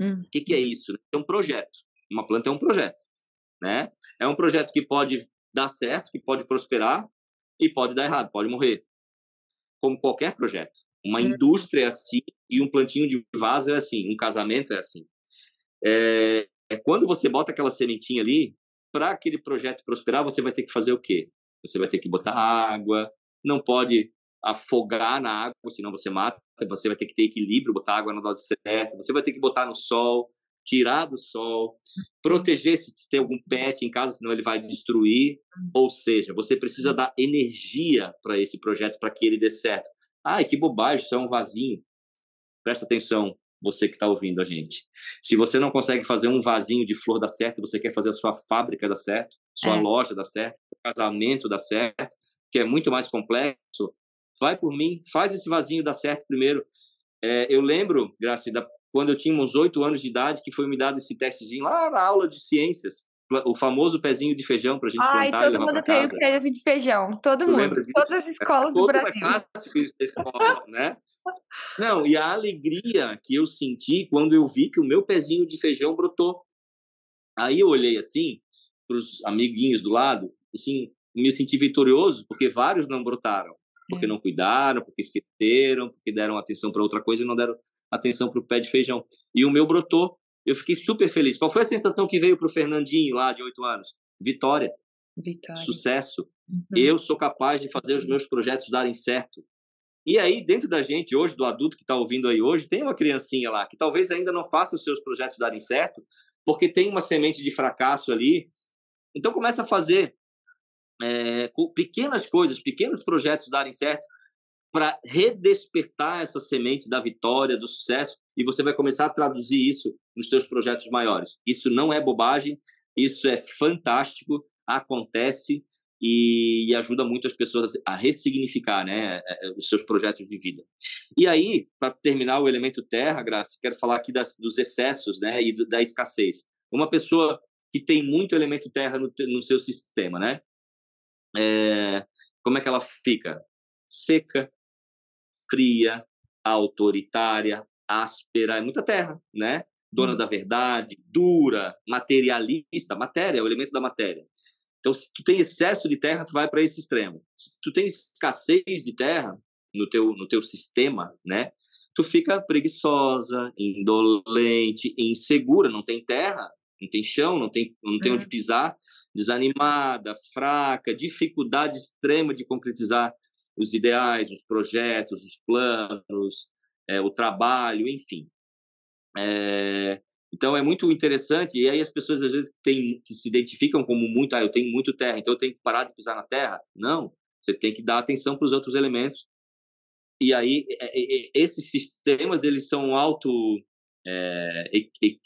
Uhum. O que, que é isso? É um projeto. Uma planta é um projeto, né? É um projeto que pode dar certo, que pode prosperar e pode dar errado, pode morrer. Como qualquer projeto. Uma uhum. indústria é assim e um plantinho de vaso é assim, um casamento é assim. É, é quando você bota aquela sementinha ali, para aquele projeto prosperar, você vai ter que fazer o quê? Você vai ter que botar água, não pode afogar na água, senão você mata. Você vai ter que ter equilíbrio, botar água na dose certa. Você vai ter que botar no sol, tirar do sol, proteger se tem algum pet em casa, senão ele vai destruir. Ou seja, você precisa dar energia para esse projeto para que ele dê certo. Ai, que bobagem, isso é um vasinho. Presta atenção, você que está ouvindo a gente. Se você não consegue fazer um vasinho de flor dar certo, você quer fazer a sua fábrica dar certo, sua é. loja dar certo, casamento dar certo, que é muito mais complexo, vai por mim, faz esse vasinho dar certo primeiro. É, eu lembro, Graça, da, quando eu tinha uns oito anos de idade, que foi me dado esse testezinho lá na aula de ciências, o famoso pezinho de feijão para a gente Ai, plantar todo mundo tem o pezinho de feijão, todo tu mundo, todas as escolas é, do Brasil. É clássico isso da escola, né? Não, e a alegria que eu senti quando eu vi que o meu pezinho de feijão brotou. Aí eu olhei assim para os amiguinhos do lado, assim, me senti vitorioso porque vários não brotaram, porque é. não cuidaram, porque esqueceram, porque deram atenção para outra coisa e não deram atenção para o pé de feijão. E o meu brotou. Eu fiquei super feliz. Qual foi a sensação que veio para o Fernandinho lá de oito anos? Vitória. Vitória. Sucesso. Uhum. Eu sou capaz de fazer os meus projetos darem certo. E aí, dentro da gente hoje, do adulto que está ouvindo aí hoje, tem uma criancinha lá que talvez ainda não faça os seus projetos darem certo, porque tem uma semente de fracasso ali. Então, começa a fazer é, pequenas coisas, pequenos projetos darem certo, para redespertar essa semente da vitória, do sucesso, e você vai começar a traduzir isso nos seus projetos maiores. Isso não é bobagem, isso é fantástico, acontece e, ajuda muito as pessoas a ressignificar né, é, é, os seus projetos de vida. E aí, para terminar o elemento terra, Graça, quero falar aqui das, dos excessos né, e do, da escassez. Uma pessoa que tem muito elemento terra no, no seu sistema, né? É, como é que ela fica? Seca, fria, autoritária, áspera, é muita terra, né? Dona hum. da verdade, dura, materialista, matéria, é o elemento da matéria. Então, se tu tem excesso de terra, tu vai para esse extremo. Se tu tem escassez de terra no teu no teu sistema, né? Tu fica preguiçosa, indolente, insegura, não tem terra, não tem chão, não tem não tem onde pisar, desanimada, fraca, dificuldade extrema de concretizar os ideais, os projetos, os planos, é, o trabalho, enfim. É, então é muito interessante e aí as pessoas às vezes tem, que se identificam como muito, ah, eu tenho muito terra, então eu tenho que parar de pisar na terra. Não, você tem que dar atenção para os outros elementos. E aí é, é, é, esses sistemas eles são auto é,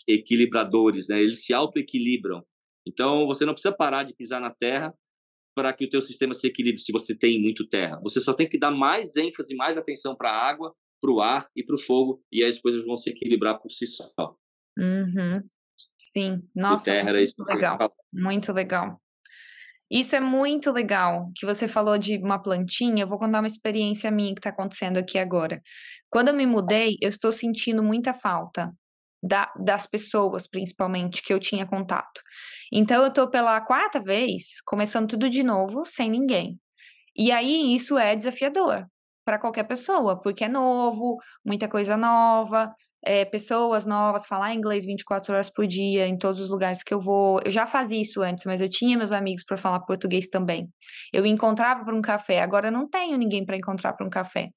equilibradores, né? Eles se auto equilibram. Então você não precisa parar de pisar na terra para que o teu sistema se equilibre se você tem muito terra. Você só tem que dar mais ênfase, mais atenção para a água, para o ar e para o fogo, e aí as coisas vão se equilibrar por si só. Uhum. Sim, nossa, terra, muito legal, muito legal. Isso é muito legal, que você falou de uma plantinha, eu vou contar uma experiência minha que está acontecendo aqui agora. Quando eu me mudei, eu estou sentindo muita falta da, das pessoas, principalmente, que eu tinha contato. Então, eu tô pela quarta vez, começando tudo de novo, sem ninguém. E aí, isso é desafiador para qualquer pessoa, porque é novo, muita coisa nova, é, pessoas novas, falar inglês 24 horas por dia em todos os lugares que eu vou. Eu já fazia isso antes, mas eu tinha meus amigos para falar português também. Eu encontrava para um café, agora eu não tenho ninguém para encontrar para um café.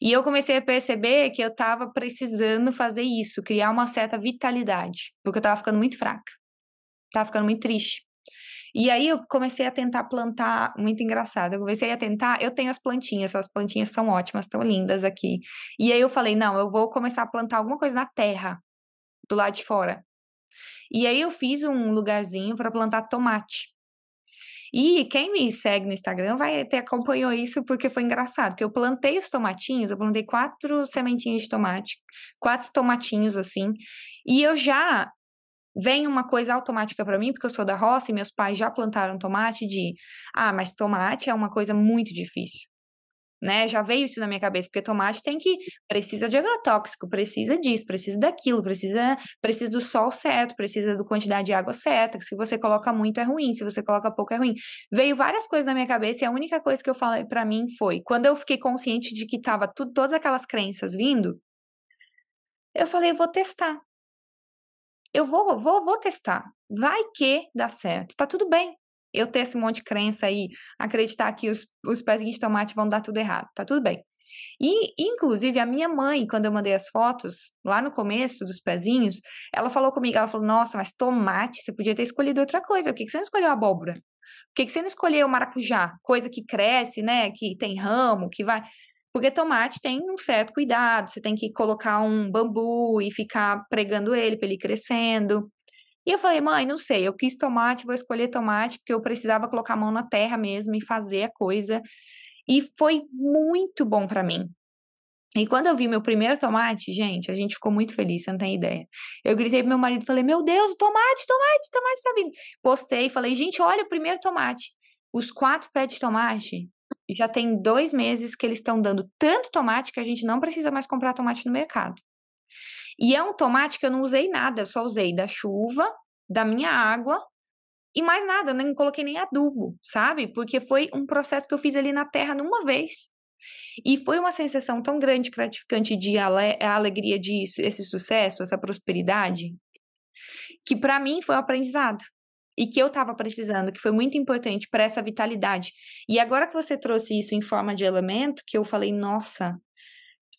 E eu comecei a perceber que eu estava precisando fazer isso, criar uma certa vitalidade, porque eu estava ficando muito fraca, estava ficando muito triste. E aí eu comecei a tentar plantar, muito engraçado. Eu comecei a tentar, eu tenho as plantinhas, as plantinhas são ótimas, estão lindas aqui. E aí eu falei, não, eu vou começar a plantar alguma coisa na terra, do lado de fora. E aí eu fiz um lugarzinho para plantar tomate. E quem me segue no Instagram vai ter acompanhou isso porque foi engraçado, que eu plantei os tomatinhos, eu plantei quatro sementinhas de tomate, quatro tomatinhos assim, e eu já vem uma coisa automática para mim, porque eu sou da roça e meus pais já plantaram tomate, de, ah, mas tomate é uma coisa muito difícil né? Já veio isso na minha cabeça, porque tomate tem que precisa de agrotóxico, precisa disso, precisa daquilo, precisa precisa do sol certo, precisa da quantidade de água certa. Se você coloca muito é ruim, se você coloca pouco é ruim. Veio várias coisas na minha cabeça e a única coisa que eu falei para mim foi, quando eu fiquei consciente de que tava tudo, todas aquelas crenças vindo, eu falei, eu vou testar. Eu vou, vou, vou testar. Vai que dá certo. Tá tudo bem eu ter esse monte de crença aí, acreditar que os, os pezinhos de tomate vão dar tudo errado. Tá tudo bem. E, inclusive, a minha mãe, quando eu mandei as fotos, lá no começo dos pezinhos, ela falou comigo, ela falou, nossa, mas tomate, você podia ter escolhido outra coisa, por que, que você não escolheu abóbora? Por que, que você não escolheu maracujá? Coisa que cresce, né, que tem ramo, que vai... Porque tomate tem um certo cuidado, você tem que colocar um bambu e ficar pregando ele para ele crescendo. E eu falei, mãe, não sei, eu quis tomate, vou escolher tomate, porque eu precisava colocar a mão na terra mesmo e fazer a coisa. E foi muito bom para mim. E quando eu vi meu primeiro tomate, gente, a gente ficou muito feliz, você não tem ideia. Eu gritei pro meu marido, falei, meu Deus, tomate, tomate, tomate tá vindo. Postei, falei, gente, olha o primeiro tomate. Os quatro pés de tomate, já tem dois meses que eles estão dando tanto tomate que a gente não precisa mais comprar tomate no mercado. E é um tomate que eu não usei nada, eu só usei da chuva, da minha água e mais nada, nem coloquei nem adubo, sabe? Porque foi um processo que eu fiz ali na terra numa vez. E foi uma sensação tão grande, gratificante de ale alegria disso, esse sucesso, essa prosperidade, que para mim foi um aprendizado. E que eu estava precisando, que foi muito importante para essa vitalidade. E agora que você trouxe isso em forma de elemento, que eu falei, nossa,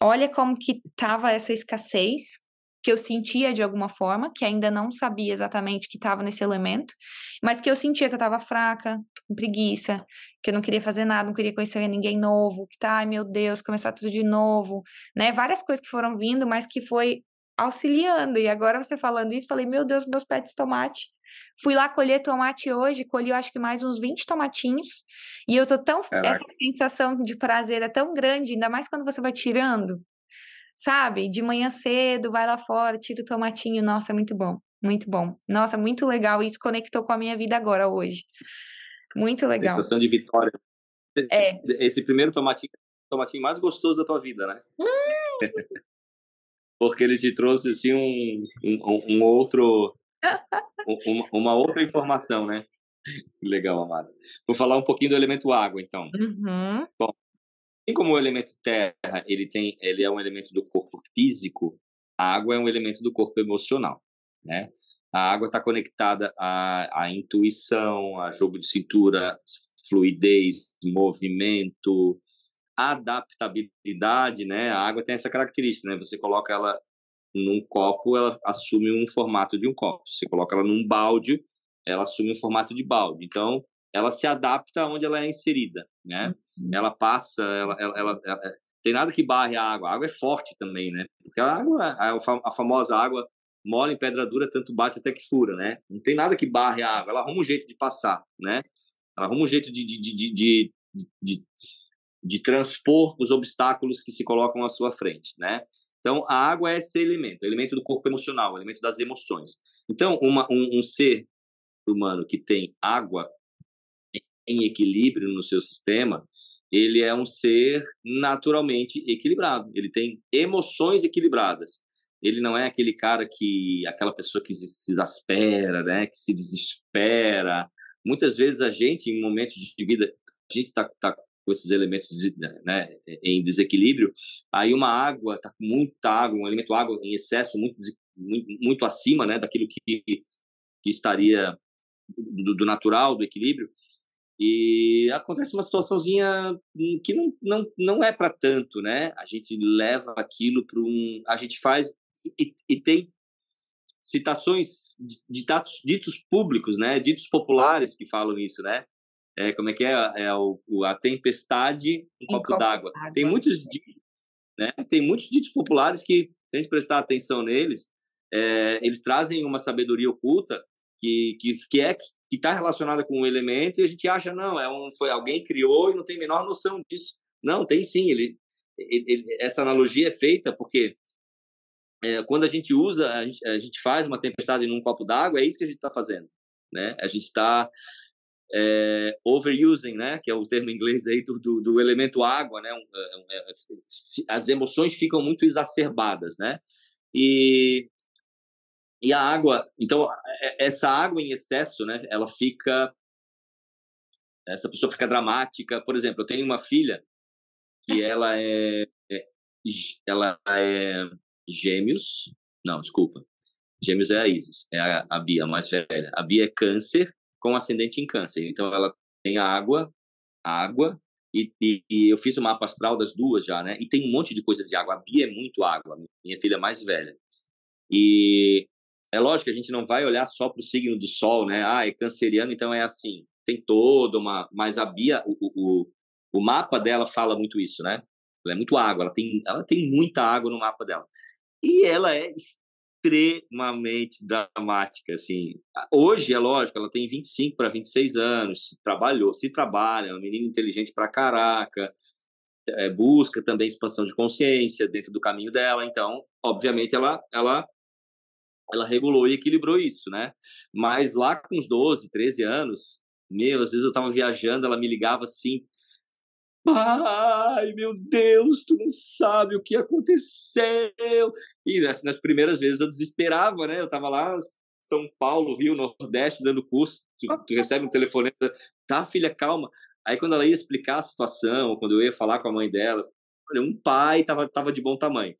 olha como que tava essa escassez, que eu sentia de alguma forma, que ainda não sabia exatamente que estava nesse elemento, mas que eu sentia que eu estava fraca, com preguiça, que eu não queria fazer nada, não queria conhecer ninguém novo, que tá, ai meu Deus, começar tudo de novo, né? Várias coisas que foram vindo, mas que foi auxiliando. E agora você falando isso, falei, meu Deus, meus pés de tomate. Fui lá colher tomate hoje, colhi eu acho que mais uns 20 tomatinhos, e eu tô tão. Caraca. Essa sensação de prazer é tão grande, ainda mais quando você vai tirando sabe? De manhã cedo, vai lá fora, tira o tomatinho. Nossa, é muito bom, muito bom. Nossa, muito legal. Isso conectou com a minha vida agora, hoje. Muito legal. Sensação de vitória. É. Esse primeiro tomatinho é o tomatinho mais gostoso da tua vida, né? Hum. Porque ele te trouxe, assim, um, um, um outro... uma, uma outra informação, né? Legal, Amada. Vou falar um pouquinho do elemento água, então. Uhum. Bom, como o elemento terra, ele tem, ele é um elemento do corpo físico, a água é um elemento do corpo emocional, né? A água está conectada à, à intuição, a jogo de cintura, fluidez, movimento, adaptabilidade, né? A água tem essa característica, né? Você coloca ela num copo, ela assume um formato de um copo. Você coloca ela num balde, ela assume um formato de balde. Então, ela se adapta onde ela é inserida, né? Uhum. Ela passa, ela, ela, ela, ela, é, tem nada que barre a água. A água é forte também, né? Porque a água, a, a famosa água mole em pedra dura, tanto bate até que fura, né? Não tem nada que barre a água. Ela arruma um jeito de passar, né? Ela arruma um jeito de, de, de, de, de, de transpor os obstáculos que se colocam à sua frente, né? Então, a água é esse elemento, o elemento do corpo emocional, o elemento das emoções. Então, uma, um, um ser humano que tem água em equilíbrio no seu sistema, ele é um ser naturalmente equilibrado. Ele tem emoções equilibradas. Ele não é aquele cara que, aquela pessoa que se exaspera, né, que se desespera. Muitas vezes a gente, em momentos de vida, a gente está tá com esses elementos né, em desequilíbrio. Aí uma água está com muita água, um elemento água em excesso, muito, muito, muito acima, né, daquilo que, que estaria do, do natural, do equilíbrio. E acontece uma situaçãozinha hum, que não, não, não é para tanto, né? A gente leva aquilo para um. A gente faz. E, e tem citações de ditos, ditos públicos, né? Ditos populares que falam isso, né? É, como é que é? É o, a tempestade em copo, copo d'água. Tem muitos né? Tem muitos ditos populares que, se a gente prestar atenção neles, é, eles trazem uma sabedoria oculta que, que, que é que está relacionada com um elemento e a gente acha não é um foi alguém criou e não tem a menor noção disso não tem sim ele, ele, ele essa analogia é feita porque é, quando a gente usa, a gente, a gente, faz uma tempestade num copo d'água, é isso que a gente está fazendo, né? A gente está é, overusing, né? Que é o termo inglês aí do, do, do elemento água, né? É, é, as emoções ficam muito exacerbadas, né? E e a água, então essa água em excesso, né? Ela fica essa pessoa fica dramática. Por exemplo, eu tenho uma filha que ela é, é ela é gêmeos. Não, desculpa. Gêmeos é a Isis, é a, a Bia, a mais velha. A Bia é câncer com ascendente em câncer. Então ela tem água, água, e, e, e, eu fiz o mapa astral das duas já, né? E tem um monte de coisa de água. A Bia é muito água, minha filha mais velha. E é lógico que a gente não vai olhar só para o signo do Sol, né? Ah, é canceriano, então é assim. Tem toda uma. Mas a Bia, o, o, o mapa dela fala muito isso, né? Ela é muito água, ela tem, ela tem muita água no mapa dela. E ela é extremamente dramática, assim. Hoje, é lógico, ela tem 25 para 26 anos, se trabalhou, se trabalha, é uma menina inteligente para caraca, é, busca também expansão de consciência dentro do caminho dela, então, obviamente, ela, ela, ela regulou e equilibrou isso, né? Mas lá com uns 12, 13 anos, meu, às vezes eu estava viajando, ela me ligava assim, Ai, meu Deus, tu não sabe o que aconteceu. E nas, nas primeiras vezes eu desesperava, né? Eu tava lá, São Paulo, Rio, Nordeste, dando curso. Tu, tu recebe um telefone, tá, filha, calma. Aí quando ela ia explicar a situação, quando eu ia falar com a mãe dela, olha, um pai tava, tava de bom tamanho.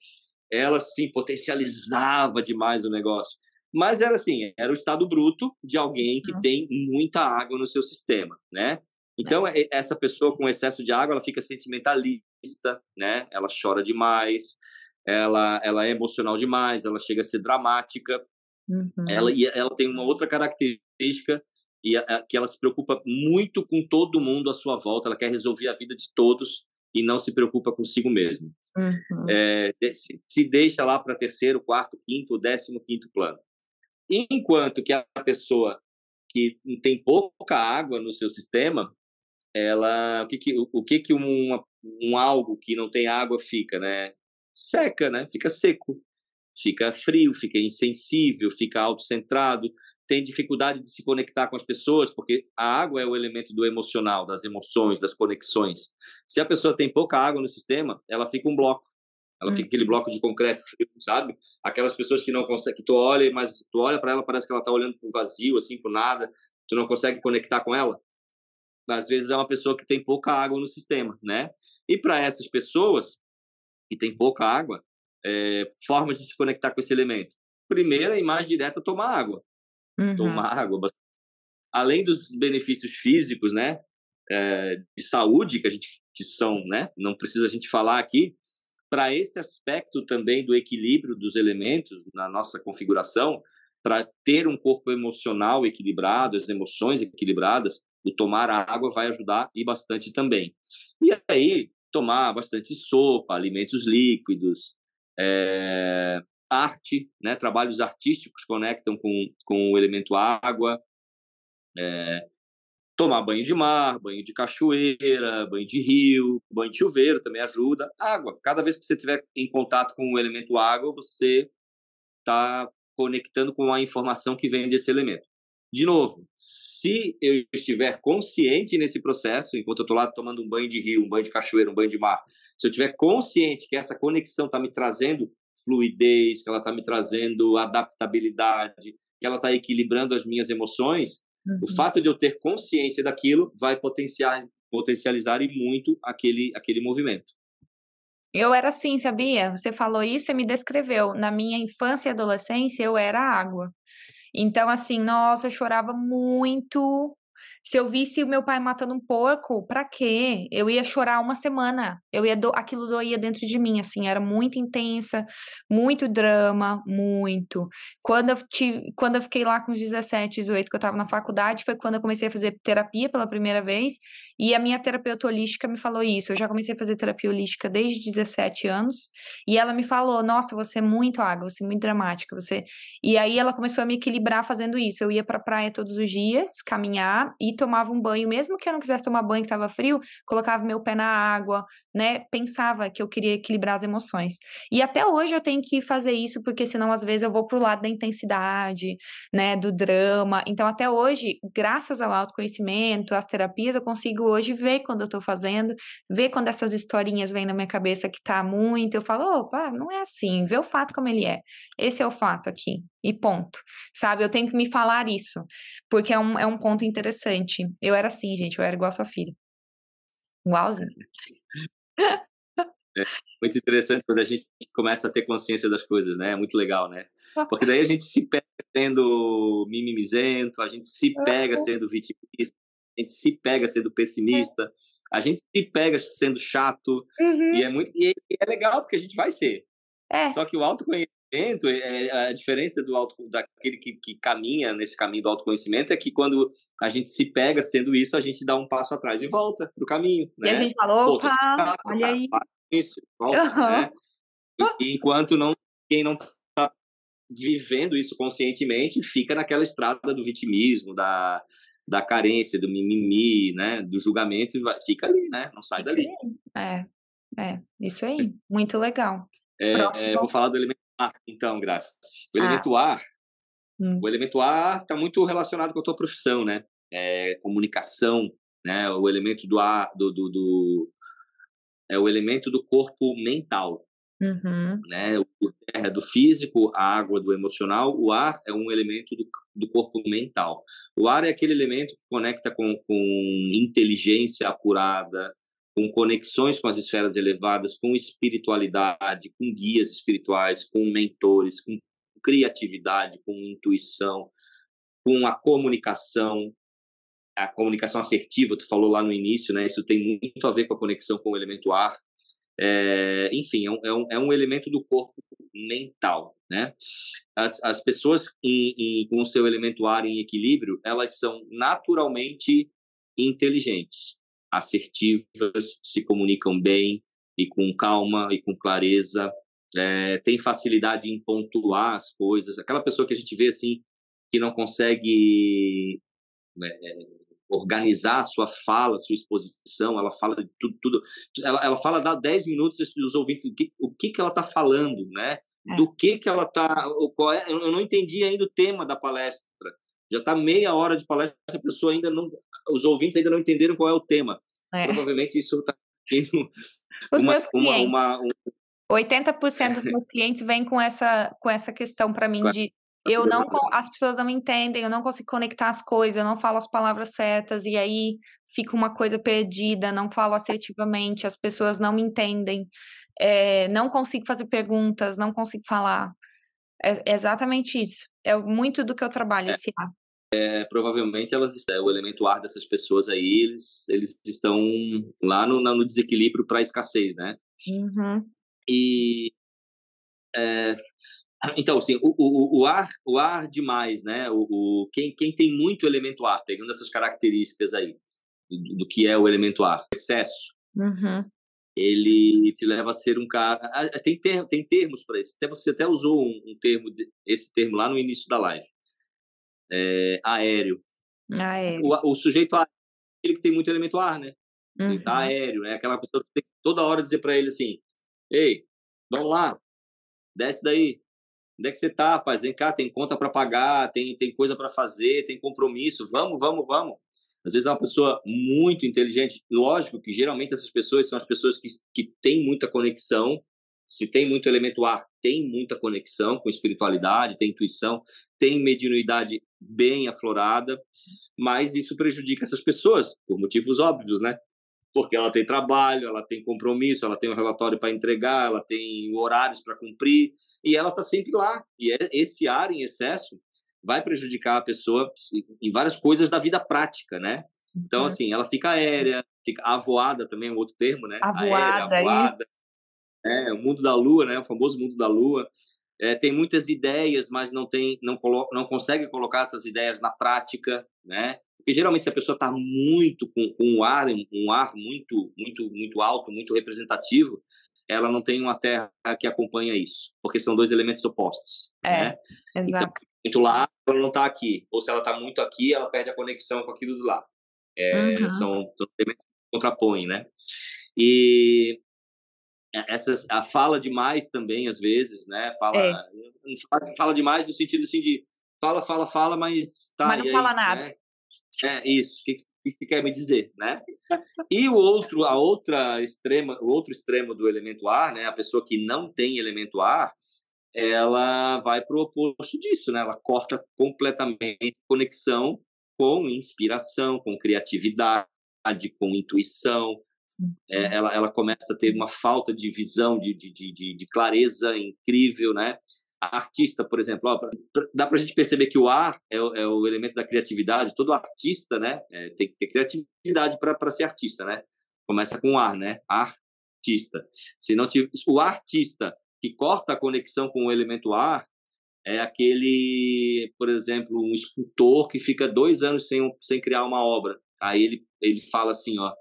Ela, assim, potencializava demais o negócio. Mas era assim, era o estado bruto de alguém que tem muita água no seu sistema, né? Então, é, essa pessoa com excesso de água, ela fica sentimentalista, né? Ela chora demais, ela, ela é emocional demais, ela chega a ser dramática. Uhum. Ela, e ela tem uma outra característica e a, que ela se preocupa muito com todo mundo à sua volta, ela quer resolver a vida de todos e não se preocupa consigo mesmo. Uhum. É, se, se deixa lá para terceiro, quarto, quinto, décimo quinto plano. Enquanto que a pessoa que tem pouca água no seu sistema, ela o que que, o, que, que um, um algo que não tem água fica, né? Seca, né? Fica seco, fica frio, fica insensível, fica autocentrado, tem dificuldade de se conectar com as pessoas, porque a água é o elemento do emocional, das emoções, das conexões. Se a pessoa tem pouca água no sistema, ela fica um bloco. Ela hum. fica aquele bloco de concreto frio, sabe? Aquelas pessoas que não conseguem, que tu olha, mas tu olha para ela, parece que ela tá olhando para o vazio, assim, por nada, tu não consegue conectar com ela às vezes é uma pessoa que tem pouca água no sistema, né? E para essas pessoas que tem pouca água, é, formas de se conectar com esse elemento. Primeira e mais direta, tomar água. Uhum. Tomar água. Além dos benefícios físicos, né? É, de saúde que a gente que são, né? Não precisa a gente falar aqui. Para esse aspecto também do equilíbrio dos elementos na nossa configuração, para ter um corpo emocional equilibrado, as emoções equilibradas, o tomar água vai ajudar e bastante também. E aí, tomar bastante sopa, alimentos líquidos, é, arte, né? trabalhos artísticos conectam com, com o elemento água, é, tomar banho de mar, banho de cachoeira, banho de rio, banho de chuveiro também ajuda. Água, cada vez que você estiver em contato com o elemento água, você está conectando com a informação que vem desse elemento. De novo, se eu estiver consciente nesse processo, enquanto eu estou lá tomando um banho de rio, um banho de cachoeira, um banho de mar, se eu estiver consciente que essa conexão está me trazendo fluidez, que ela está me trazendo adaptabilidade, que ela está equilibrando as minhas emoções, uhum. o fato de eu ter consciência daquilo vai potenciar, potencializar e muito aquele, aquele movimento. Eu era assim, sabia? Você falou isso e me descreveu. Na minha infância e adolescência, eu era água. Então, assim, nossa, eu chorava muito se eu visse o meu pai matando um porco, pra quê? Eu ia chorar uma semana. Eu ia do... aquilo doía dentro de mim, assim, era muito intensa, muito drama, muito. Quando eu tive, quando eu fiquei lá com os 17, 18, que eu tava na faculdade, foi quando eu comecei a fazer terapia pela primeira vez, e a minha terapeuta holística me falou isso. Eu já comecei a fazer terapia holística desde 17 anos, e ela me falou: "Nossa, você é muito água, você é muito dramática, você". E aí ela começou a me equilibrar fazendo isso. Eu ia pra praia todos os dias, caminhar e tomava um banho, mesmo que eu não quisesse tomar banho que estava frio, colocava meu pé na água, né, pensava que eu queria equilibrar as emoções. E até hoje eu tenho que fazer isso, porque senão às vezes eu vou pro lado da intensidade, né, do drama. Então até hoje, graças ao autoconhecimento, às terapias, eu consigo hoje ver quando eu tô fazendo, ver quando essas historinhas vêm na minha cabeça que tá muito, eu falo, opa, não é assim, vê o fato como ele é. Esse é o fato aqui. E ponto. Sabe? Eu tenho que me falar isso, porque é um, é um ponto interessante. Eu era assim, gente, eu era igual a sua filha. Igualzinho. É muito interessante quando a gente começa a ter consciência das coisas, né? É muito legal, né? Porque daí a gente se pega sendo mimimizento, a gente se pega sendo vitimista, a gente se pega sendo pessimista, a gente se pega sendo chato, uhum. e é muito e é legal porque a gente vai ser. É. Só que o autoconhecimento é, é, a diferença do auto, daquele que, que caminha nesse caminho do autoconhecimento é que quando a gente se pega sendo isso, a gente dá um passo atrás e volta pro caminho. Né? E a gente fala, opa, Pô, olha aí. Isso, volta, uhum. né? E, enquanto não, quem não está vivendo isso conscientemente, fica naquela estrada do vitimismo, da, da carência, do mimimi, né? Do julgamento, e vai, fica ali, né? Não sai dali. É, é, isso aí, muito legal. É, é, vou falar do elemento ar, então, Graça. O elemento ah. ar, hum. o elemento ar está muito relacionado com a tua profissão, né? É, comunicação, né? O elemento do ar, do, do, do é o elemento do corpo mental, uhum. né? O terra é do físico, a água do emocional, o ar é um elemento do, do corpo mental. O ar é aquele elemento que conecta com, com inteligência apurada, com conexões com as esferas elevadas, com espiritualidade, com guias espirituais, com mentores, com criatividade, com intuição, com a comunicação, a comunicação assertiva, tu falou lá no início, né? Isso tem muito a ver com a conexão com o elemento ar. É, enfim, é um, é um, é elemento do corpo mental, né? As, as pessoas em, em, com o seu elemento ar em equilíbrio, elas são naturalmente inteligentes assertivas, se comunicam bem e com calma e com clareza, é, tem facilidade em pontuar as coisas. Aquela pessoa que a gente vê assim que não consegue né, organizar a sua fala, a sua exposição, ela fala de tudo, tudo ela, ela fala dá 10 minutos e os ouvintes o que, o que que ela está falando, né? É. Do que que ela está, é, eu não entendi ainda o tema da palestra. Já está meia hora de palestra, a pessoa ainda não, os ouvintes ainda não entenderam qual é o tema. É. Provavelmente isso está tendo Os uma, meus clientes, uma, uma, um... 80% dos meus clientes vêm com essa, com essa questão para mim de eu não as pessoas não me entendem, eu não consigo conectar as coisas, eu não falo as palavras certas e aí fica uma coisa perdida, não falo assertivamente, as pessoas não me entendem, é, não consigo fazer perguntas, não consigo falar. É, é exatamente isso. É muito do que eu trabalho é. esse é, provavelmente elas é, o elemento ar dessas pessoas aí eles, eles estão lá no, no desequilíbrio para a escassez né uhum. e é, então assim o, o, o, ar o ar demais né o, o, quem, quem tem muito elemento ar pegando essas características aí do, do que é o elemento ar excesso uhum. ele te leva a ser um cara tem ter, tem termos para isso até você até usou um, um termo esse termo lá no início da live é, aéreo. aéreo. O, o sujeito aéreo, ele que tem muito elemento ar, né? Uhum. Ele tá aéreo, né? Aquela pessoa que tem toda hora dizer para ele assim: Ei, vamos lá, desce daí. Onde é que você tá, rapaz? Vem cá, tem conta para pagar, tem, tem coisa para fazer, tem compromisso. Vamos, vamos, vamos. Às vezes é uma pessoa muito inteligente. Lógico que geralmente essas pessoas são as pessoas que, que têm muita conexão se tem muito elemento ar, tem muita conexão com espiritualidade, tem intuição, tem mediunidade bem aflorada, mas isso prejudica essas pessoas, por motivos óbvios, né? Porque ela tem trabalho, ela tem compromisso, ela tem um relatório para entregar, ela tem horários para cumprir, e ela está sempre lá. E é, esse ar em excesso vai prejudicar a pessoa em várias coisas da vida prática, né? Então, uhum. assim, ela fica aérea, fica avoada também é um outro termo, né? Avoada, aérea, avoada. É, o mundo da lua, né? O famoso mundo da lua. É, tem muitas ideias, mas não tem, não, colo não consegue colocar essas ideias na prática, né? Porque geralmente se a pessoa está muito com, com um ar, um ar muito, muito, muito alto, muito representativo, ela não tem uma terra que acompanha isso, porque são dois elementos opostos. É, né? exato. Então, muito lá, ela não está aqui. Ou se ela está muito aqui, ela perde a conexão com aquilo do lá. É, uhum. São, são elementos que contrapõem, né? E essas, a fala demais também, às vezes, né? Fala, é. fala demais no sentido assim de fala, fala, fala, mas tá, Mas não fala nada. Né? É isso. O que, que você quer me dizer, né? E o outro, a outra extrema, o outro extremo do elemento ar, né? A pessoa que não tem elemento ar, ela vai para o oposto disso, né? Ela corta completamente conexão com inspiração, com criatividade, com intuição. É, ela, ela começa a ter uma falta de visão, de, de, de, de clareza incrível, né? artista, por exemplo, ó, dá para a gente perceber que o ar é o, é o, elemento da criatividade. Todo artista, né, é, tem que ter criatividade para ser artista, né? Começa com ar, né? Artista. Se não tiver, o artista que corta a conexão com o elemento ar é aquele, por exemplo, um escultor que fica dois anos sem, sem criar uma obra. Aí ele, ele fala assim, ó,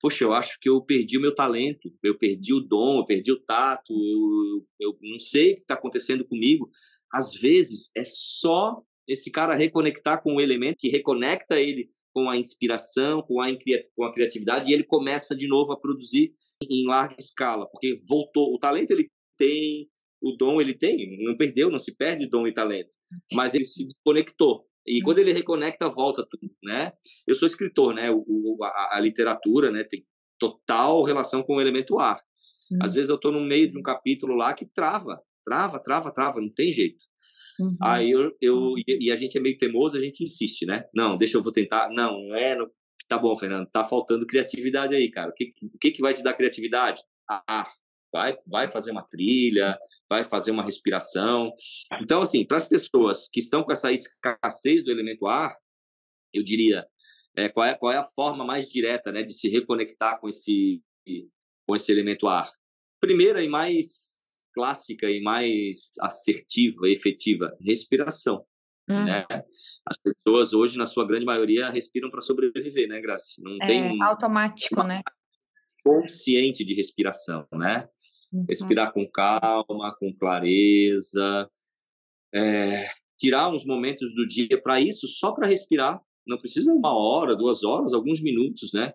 poxa, eu acho que eu perdi o meu talento, eu perdi o dom, eu perdi o tato, eu, eu não sei o que está acontecendo comigo. Às vezes é só esse cara reconectar com o elemento que reconecta ele com a inspiração, com a, com a criatividade, e ele começa de novo a produzir em larga escala, porque voltou, o talento ele tem, o dom ele tem, não perdeu, não se perde dom e talento, mas ele se desconectou. E quando ele reconecta, volta tudo, né? Eu sou escritor, né? O, a, a, literatura, né, tem total relação com o elemento ar. Uhum. Às vezes eu estou no meio de um capítulo lá que trava, trava, trava, trava, não tem jeito. Uhum. Aí eu, eu e, e, a gente é meio teimoso, a gente insiste, né? Não, deixa eu vou tentar. Não, não é. Não... Tá bom, Fernando, tá faltando criatividade aí, cara. O que, o que, que vai te dar criatividade? Ah, vai, vai fazer uma trilha, vai fazer uma respiração. Então, assim, para as pessoas que estão com essa escassez do elemento ar, eu diria, é, qual, é, qual é a forma mais direta né, de se reconectar com esse, com esse elemento ar? Primeira e mais clássica e mais assertiva, efetiva, respiração. Hum. Né? As pessoas hoje, na sua grande maioria, respiram para sobreviver, né, Graça? Não é tem automático, né? Consciente de respiração, né? Uhum. Respirar com calma, com clareza, é, tirar uns momentos do dia para isso, só para respirar. Não precisa uma hora, duas horas, alguns minutos, né?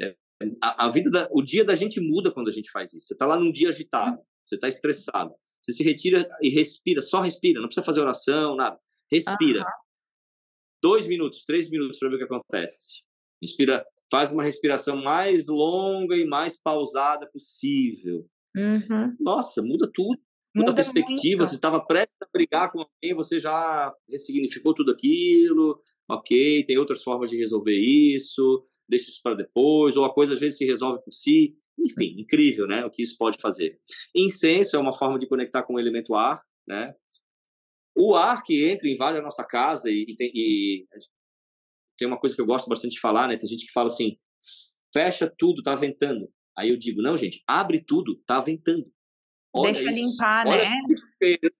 É, a, a, vida, da, o dia da gente muda quando a gente faz isso. Você está lá num dia agitado, você está estressado, você se retira e respira, só respira, não precisa fazer oração, nada. Respira. Uhum. Dois minutos, três minutos para ver o que acontece. Respira faz uma respiração mais longa e mais pausada possível. Uhum. Nossa, muda tudo. Muda, muda a perspectiva. Muito. Você estava prestes a brigar com alguém, você já ressignificou tudo aquilo. Ok, tem outras formas de resolver isso. Deixa isso para depois. Ou a coisa às vezes se resolve por si. Enfim, incrível, né? O que isso pode fazer. Incenso é uma forma de conectar com o elemento ar, né? O ar que entra e invade a nossa casa e, e, tem, e tem uma coisa que eu gosto bastante de falar, né? Tem gente que fala assim, fecha tudo, tá ventando. Aí eu digo, não, gente, abre tudo, tá ventando. Olha deixa isso. limpar, Olha né?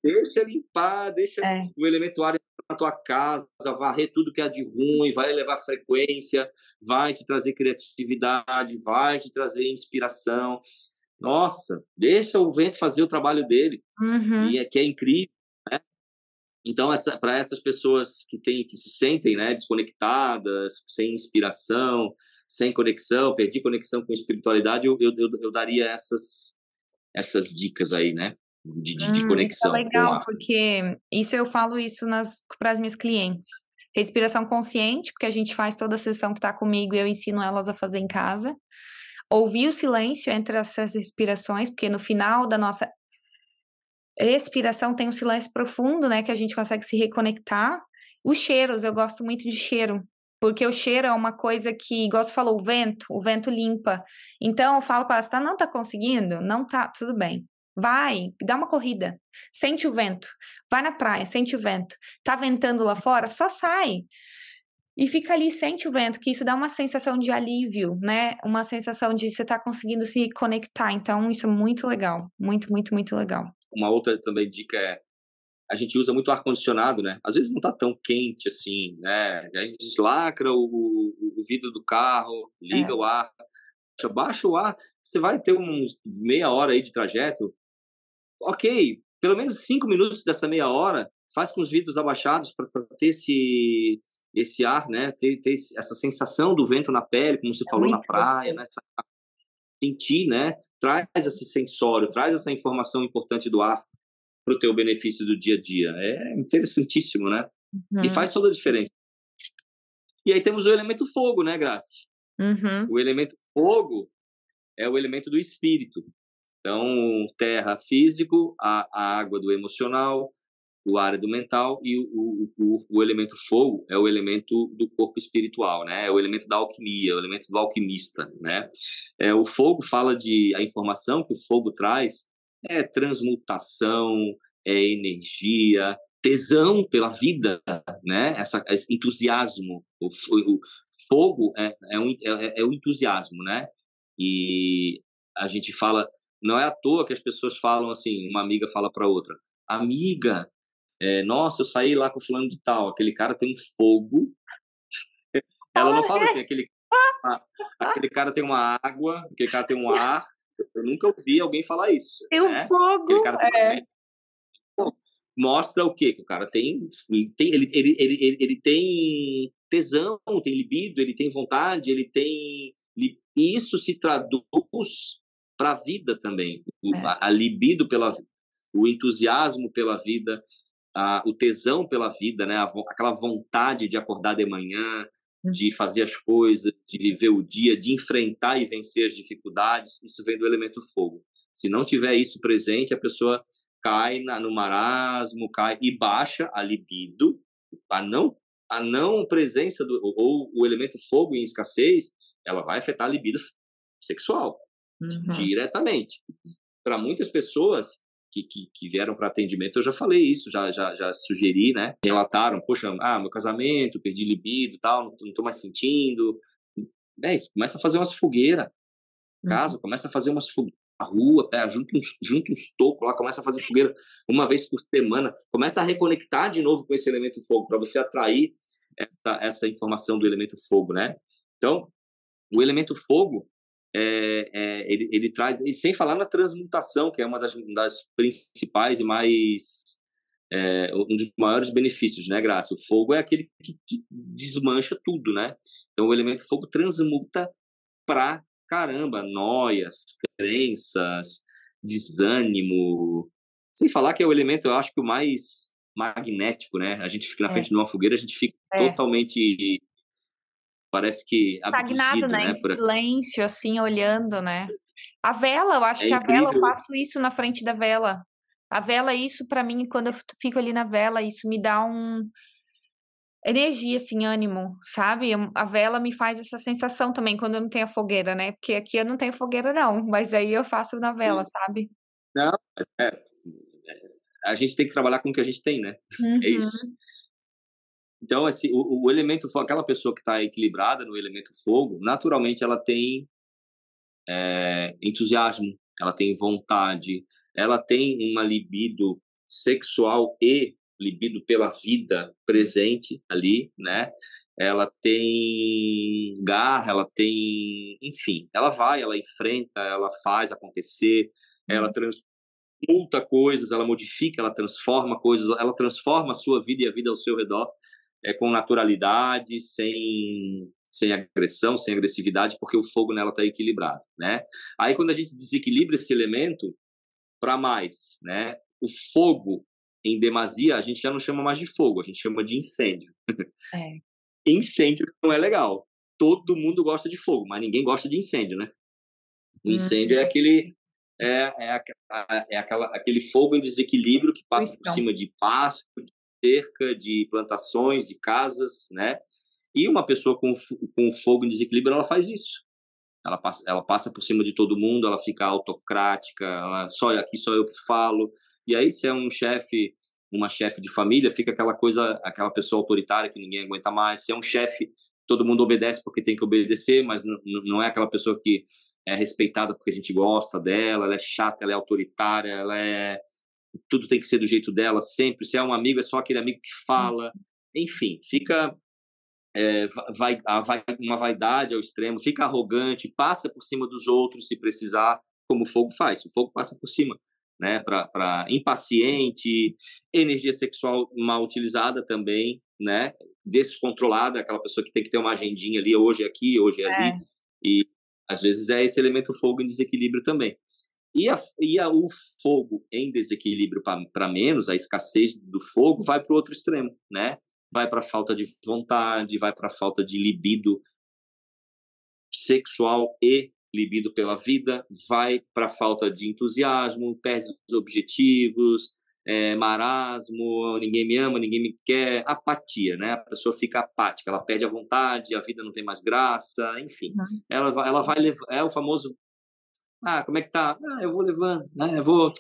Deixa limpar, deixa é. o elemento ar na tua casa, varrer tudo que é de ruim, vai levar frequência, vai te trazer criatividade, vai te trazer inspiração. Nossa, deixa o vento fazer o trabalho dele, uhum. e é que é incrível. Então, essa, para essas pessoas que têm, que se sentem né, desconectadas, sem inspiração, sem conexão, perdi conexão com espiritualidade, eu, eu, eu, daria essas, essas dicas aí, né? De, de, de hum, conexão. Isso é legal, porque isso eu falo isso para as minhas clientes. Respiração consciente, porque a gente faz toda a sessão que está comigo e eu ensino elas a fazer em casa. Ouvir o silêncio entre essas respirações, porque no final da nossa Respiração tem um silêncio profundo, né? Que a gente consegue se reconectar. Os cheiros, eu gosto muito de cheiro. Porque o cheiro é uma coisa que, igual você falou, o vento, o vento limpa. Então eu falo com ela, tá, não tá conseguindo? Não tá, tudo bem. Vai, dá uma corrida. Sente o vento. Vai na praia, sente o vento. Tá ventando lá fora? Só sai. E fica ali, sente o vento, que isso dá uma sensação de alívio, né? Uma sensação de você tá conseguindo se conectar. Então, isso é muito legal. Muito, muito, muito legal. Uma outra também dica é a gente usa muito ar condicionado, né? Às vezes não tá tão quente assim, né? A gente lacra o, o vidro do carro, liga é. o ar, baixa o ar, você vai ter uns meia hora aí de trajeto. Ok, pelo menos cinco minutos dessa meia hora, faz com os vidros abaixados para ter esse esse ar, né? Ter, ter essa sensação do vento na pele, como você é falou na praia, né? sentir, né? Traz esse sensório, traz essa informação importante do ar para o teu benefício do dia a dia. É interessantíssimo, né? Uhum. E faz toda a diferença. E aí temos o elemento fogo, né, Grace? Uhum. O elemento fogo é o elemento do espírito. Então, terra físico, a, a água do emocional, o ar do mental e o, o, o, o, elemento fogo é o elemento do corpo espiritual, né? É o elemento da alquimia, o elemento do alquimista, né? É, o fogo fala de a informação que o fogo traz é transmutação, é energia, tesão pela vida, né? Essa, esse entusiasmo, o, fogo é, é, um, é, é o entusiasmo, né? E a gente fala, não é à toa que as pessoas falam assim, uma amiga fala para outra, amiga, é, nossa, eu saí lá com o fulano de tal, aquele cara tem um fogo. Ela não fala assim, aquele, aquele cara tem uma água, aquele cara tem um ar. Eu nunca ouvi alguém falar isso. Tem um né? fogo. é. Mostra o quê? Que o cara tem, tem ele, ele, ele, ele tem tesão, tem libido, ele tem vontade, ele tem. Isso se traduz para a vida também. É. A, a libido pela o entusiasmo pela vida, a, o tesão pela vida, né? A, aquela vontade de acordar de manhã, de fazer as coisas, de viver o dia, de enfrentar e vencer as dificuldades, isso vem do elemento fogo. Se não tiver isso presente, a pessoa cai na, no marasmo, cai e baixa a libido, a não a não presença do ou o elemento fogo em escassez, ela vai afetar a libido sexual uhum. diretamente. Para muitas pessoas, que, que, que vieram para atendimento, eu já falei isso, já, já, já sugeri, né? Relataram, poxa, ah, meu casamento, perdi libido tal, não, não tô mais sentindo. É, começa a fazer umas fogueiras. Casa, uhum. começa a fazer umas fogueiras na rua, pega, junta uns, junta uns tocos lá, começa a fazer fogueira uma vez por semana, começa a reconectar de novo com esse elemento fogo, para você atrair essa, essa informação do elemento fogo, né? Então, o elemento fogo, é, é, ele, ele, traz, e sem falar na transmutação, que é uma das, das principais e mais. É, um dos maiores benefícios, né, Graça? O fogo é aquele que, que desmancha tudo, né? Então o elemento fogo transmuta pra caramba noias, crenças, desânimo. Sem falar que é o elemento, eu acho que o mais magnético, né? A gente fica na é. frente de uma fogueira, a gente fica é. totalmente parece que estagnado, né? né? Em silêncio, assim, olhando, né? A vela, eu acho é que incrível. a vela, eu faço isso na frente da vela. A vela, isso para mim, quando eu fico ali na vela, isso me dá um energia, assim, ânimo, sabe? A vela me faz essa sensação também quando eu não tenho a fogueira, né? Porque aqui eu não tenho fogueira, não, mas aí eu faço na vela, sabe? Não, é, é, a gente tem que trabalhar com o que a gente tem, né? Uhum. É isso. Então, assim, o, o elemento aquela pessoa que está equilibrada no elemento fogo, naturalmente ela tem é, entusiasmo, ela tem vontade, ela tem uma libido sexual e libido pela vida presente ali, né? Ela tem garra, ela tem, enfim, ela vai, ela enfrenta, ela faz acontecer, ela uhum. transmuta coisas, ela modifica, ela transforma coisas, ela transforma a sua vida e a vida ao seu redor é, com naturalidade, sem, sem agressão, sem agressividade, porque o fogo nela está equilibrado, né? Aí quando a gente desequilibra esse elemento para mais, né? O fogo em demasia a gente já não chama mais de fogo, a gente chama de incêndio. É. incêndio não é legal. Todo mundo gosta de fogo, mas ninguém gosta de incêndio, né? O incêndio é uhum. aquele é, é, é aquela, aquele fogo em desequilíbrio que passa por cima de pasto, de cerca de plantações, de casas, né? E uma pessoa com, com fogo em desequilíbrio, ela faz isso. Ela passa, ela passa por cima de todo mundo, ela fica autocrática, ela, só aqui só eu que falo. E aí, se é um chefe, uma chefe de família, fica aquela coisa, aquela pessoa autoritária que ninguém aguenta mais. Se é um chefe, todo mundo obedece porque tem que obedecer, mas não é aquela pessoa que é respeitada porque a gente gosta dela, ela é chata, ela é autoritária, ela é tudo tem que ser do jeito dela sempre. Se é um amigo, é só aquele amigo que fala. Enfim, fica é, vai, vai, uma vaidade ao extremo, fica arrogante, passa por cima dos outros se precisar, como o fogo faz. O fogo passa por cima, né? Para impaciente, energia sexual mal utilizada também, né? Descontrolada, aquela pessoa que tem que ter uma agendinha ali, hoje é aqui, hoje é, é. ali. E Às vezes é esse elemento fogo em desequilíbrio também. E, a, e a, o fogo em desequilíbrio para menos, a escassez do fogo, vai para o outro extremo, né? Vai para a falta de vontade, vai para a falta de libido sexual e libido pela vida, vai para a falta de entusiasmo, perde os objetivos, é, marasmo, ninguém me ama, ninguém me quer, apatia, né? A pessoa fica apática, ela perde a vontade, a vida não tem mais graça, enfim. Uhum. Ela, ela vai levar, é o famoso, ah, como é que tá? Ah, eu vou levando, né? Eu vou,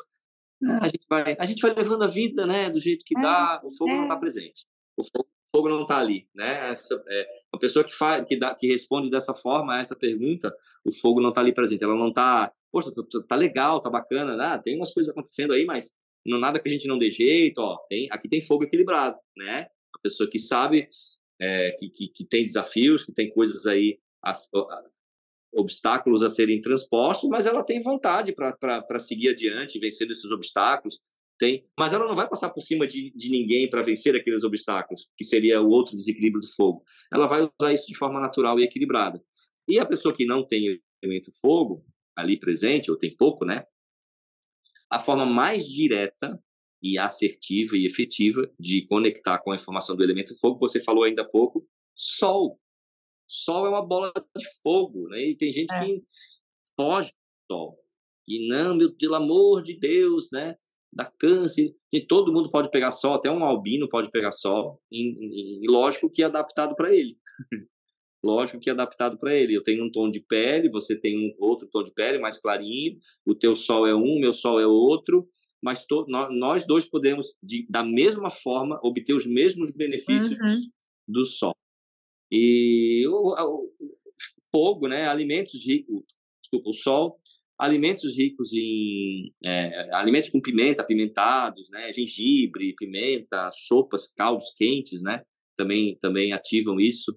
ah, a gente vai, a gente vai levando a vida, né? Do jeito que é, dá, o fogo é. não está presente, o fogo, o fogo não está ali, né? Essa, é, uma pessoa que faz, que dá, que responde dessa forma a essa pergunta, o fogo não está ali presente, ela não está, poxa, tá, tá legal, tá bacana, né? Tem umas coisas acontecendo aí, mas não nada que a gente não dê jeito, ó, tem, aqui tem fogo equilibrado, né? A pessoa que sabe é, que, que, que, tem desafios, que tem coisas aí, as, obstáculos a serem transpostos, mas ela tem vontade para seguir adiante, vencendo esses obstáculos, tem, mas ela não vai passar por cima de, de ninguém para vencer aqueles obstáculos, que seria o outro desequilíbrio do fogo. Ela vai usar isso de forma natural e equilibrada. E a pessoa que não tem elemento fogo ali presente, ou tem pouco, né? a forma mais direta e assertiva e efetiva de conectar com a informação do elemento fogo, você falou ainda há pouco, sol. Sol é uma bola de fogo, né? E tem gente é. que foge do sol. E não, meu, pelo amor de Deus, né? Dá câncer. E todo mundo pode pegar sol, até um albino pode pegar sol. E, e lógico que é adaptado para ele. lógico que é adaptado para ele. Eu tenho um tom de pele, você tem um outro tom de pele mais clarinho, o teu sol é um, meu sol é outro, mas to, nós, dois podemos, de, da mesma forma, obter os mesmos benefícios uhum. do sol. E o, o, fogo, né, alimentos ricos, desculpa, o sol, alimentos ricos em é, alimentos com pimenta, apimentados, né, gengibre, pimenta, sopas, caldos quentes, né, também também ativam isso.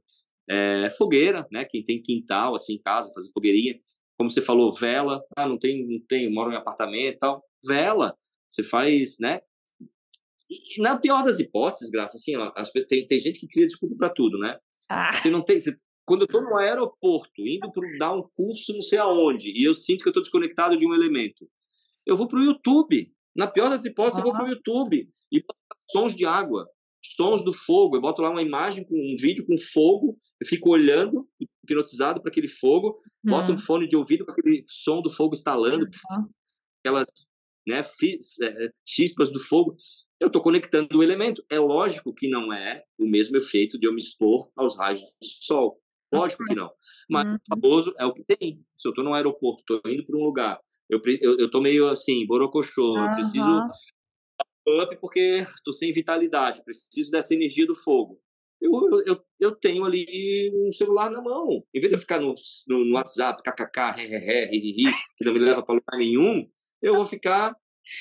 É, fogueira, né? Quem tem quintal, assim, em casa, fazer fogueirinha. Como você falou, vela. Ah, não tem, não tem, moro em apartamento tal. Vela. Você faz, né? E, na pior das hipóteses, graça, assim, ó, tem, tem gente que cria desculpa para tudo, né? Ah. Você não tem. Você, quando eu estou no aeroporto, indo para dar um curso não sei aonde, e eu sinto que eu estou desconectado de um elemento, eu vou para o YouTube. Na pior das hipóteses, ah. eu vou para o YouTube e sons de água, sons do fogo. Eu boto lá uma imagem com um vídeo com fogo eu fico olhando, hipnotizado para aquele fogo, hum. boto um fone de ouvido com aquele som do fogo estalando, uhum. aquelas né, é, chispas do fogo. Eu estou conectando o elemento. É lógico que não é o mesmo efeito de eu me expor aos raios do sol. Lógico que não. Mas uhum. o famoso é o que tem. Se eu estou num aeroporto, estou indo para um lugar, eu, eu, eu tô meio assim, borocochô, uhum. eu preciso up porque estou sem vitalidade, preciso dessa energia do fogo eu, eu, eu tenho ali um celular na mão. Em vez de eu ficar no, no, no WhatsApp, kkk, ré, ri, que não me leva para lugar nenhum, eu vou ficar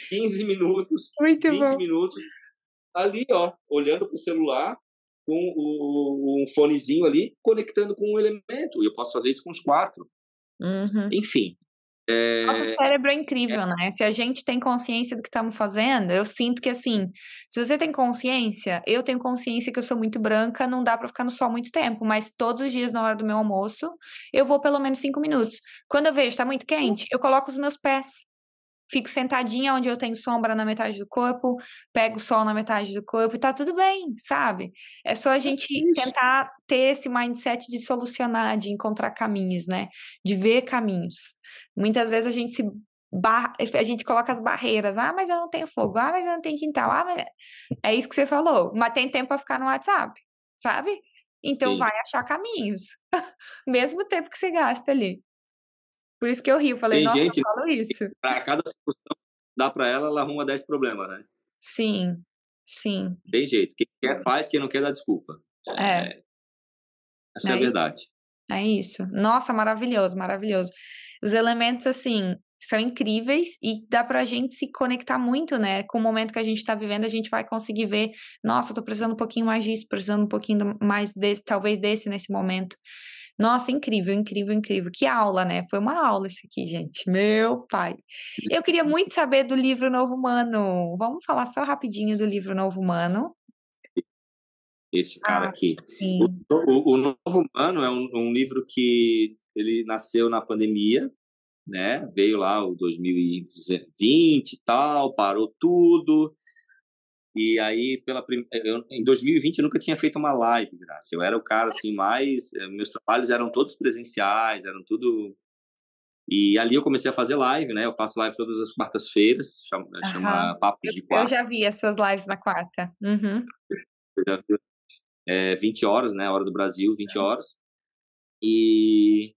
15 minutos, Muito 20 bom. minutos ali, ó, olhando para o celular, com o, um fonezinho ali, conectando com um elemento. E eu posso fazer isso com os quatro. Uhum. Enfim, é... Nosso cérebro é incrível, é... né? Se a gente tem consciência do que estamos fazendo, eu sinto que assim, se você tem consciência, eu tenho consciência que eu sou muito branca, não dá para ficar no sol muito tempo, mas todos os dias na hora do meu almoço, eu vou pelo menos cinco minutos. Quando eu vejo está muito quente, eu coloco os meus pés fico sentadinha onde eu tenho sombra na metade do corpo, pego sol na metade do corpo e tá tudo bem, sabe? É só a é gente tentar ter esse mindset de solucionar, de encontrar caminhos, né? De ver caminhos. Muitas vezes a gente se bar... a gente coloca as barreiras. Ah, mas eu não tenho fogo. Ah, mas eu não tenho quintal. Ah, mas é isso que você falou. Mas tem tempo para ficar no WhatsApp, sabe? Então Sim. vai achar caminhos. Mesmo tempo que você gasta ali. Por isso que eu rio, falei, Tem nossa, gente, eu falo isso. Para cada solução dá para ela, ela arruma 10 problemas, né? Sim, sim. Tem jeito. Quem quer faz, quem não quer dá desculpa. É. é. Essa é, é a verdade. É isso. Nossa, maravilhoso, maravilhoso. Os elementos, assim, são incríveis e dá pra gente se conectar muito, né? Com o momento que a gente tá vivendo, a gente vai conseguir ver, nossa, tô precisando um pouquinho mais disso, precisando um pouquinho mais desse, talvez desse nesse momento. Nossa, incrível, incrível, incrível. Que aula, né? Foi uma aula isso aqui, gente. Meu pai. Eu queria muito saber do livro Novo Humano. Vamos falar só rapidinho do livro Novo Humano. Esse cara ah, aqui. O, o, Novo Humano é um, um livro que ele nasceu na pandemia, né? Veio lá o 2020 e tal, parou tudo. E aí, pela prim... eu, em 2020, eu nunca tinha feito uma live, Graça. Eu era o cara, assim, mais... Eh, meus trabalhos eram todos presenciais, eram tudo... E ali eu comecei a fazer live, né? Eu faço live todas as quartas-feiras, chama, uhum. chama Papos de Quarta. Eu já vi as suas lives na quarta. Uhum. Eu já vi. É, 20 horas, né? Hora do Brasil, 20 horas. E,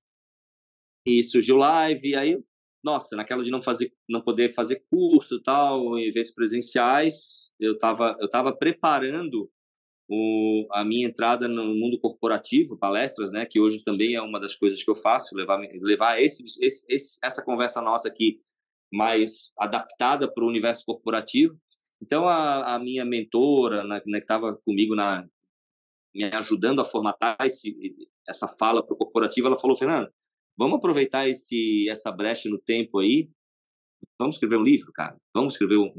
e surgiu live, e aí nossa, naquela de não fazer, não poder fazer curso tal, eventos presenciais, eu estava eu tava preparando o, a minha entrada no mundo corporativo, palestras, né, que hoje também é uma das coisas que eu faço, levar levar esse, esse, esse essa conversa nossa aqui mais adaptada para o universo corporativo. Então a, a minha mentora, né, que estava comigo na me ajudando a formatar esse, essa fala para o corporativo, ela falou, Fernando, Vamos aproveitar esse essa brecha no tempo aí. Vamos escrever um livro, cara. Vamos escrever um.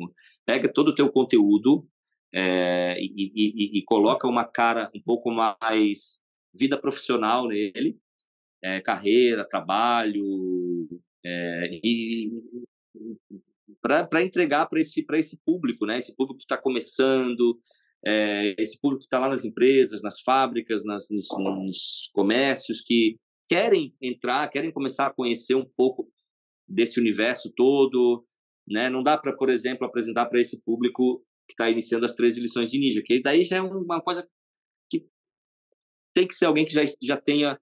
Pega todo o teu conteúdo é, e, e, e, coloca uma cara um pouco mais vida profissional nele, é, carreira, trabalho, é, e para entregar para esse para esse público, né? Esse público que está começando, é, esse público que está lá nas empresas, nas fábricas, nas, nos, nos comércios que querem entrar, querem começar a conhecer um pouco desse universo todo, né? Não dá para, por exemplo, apresentar para esse público que está iniciando as 13 lições de ninja, que daí já é uma coisa que tem que ser alguém que já, já tenha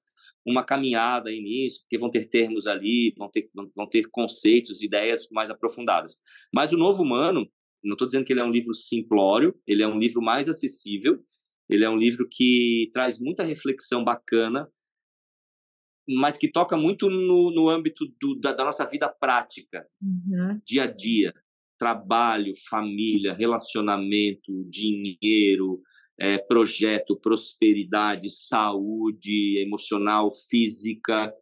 uma caminhada aí nisso, porque vão ter termos ali, vão ter, vão ter conceitos, ideias mais aprofundadas. Mas o Novo Humano, não estou dizendo que ele é um livro simplório, ele é um livro mais acessível, ele é um livro que traz muita reflexão bacana mas que toca muito no, no âmbito do, da, da, nossa vida prática, uhum. dia a dia, trabalho, família, relacionamento, dinheiro, é, projeto, prosperidade, saúde emocional, física.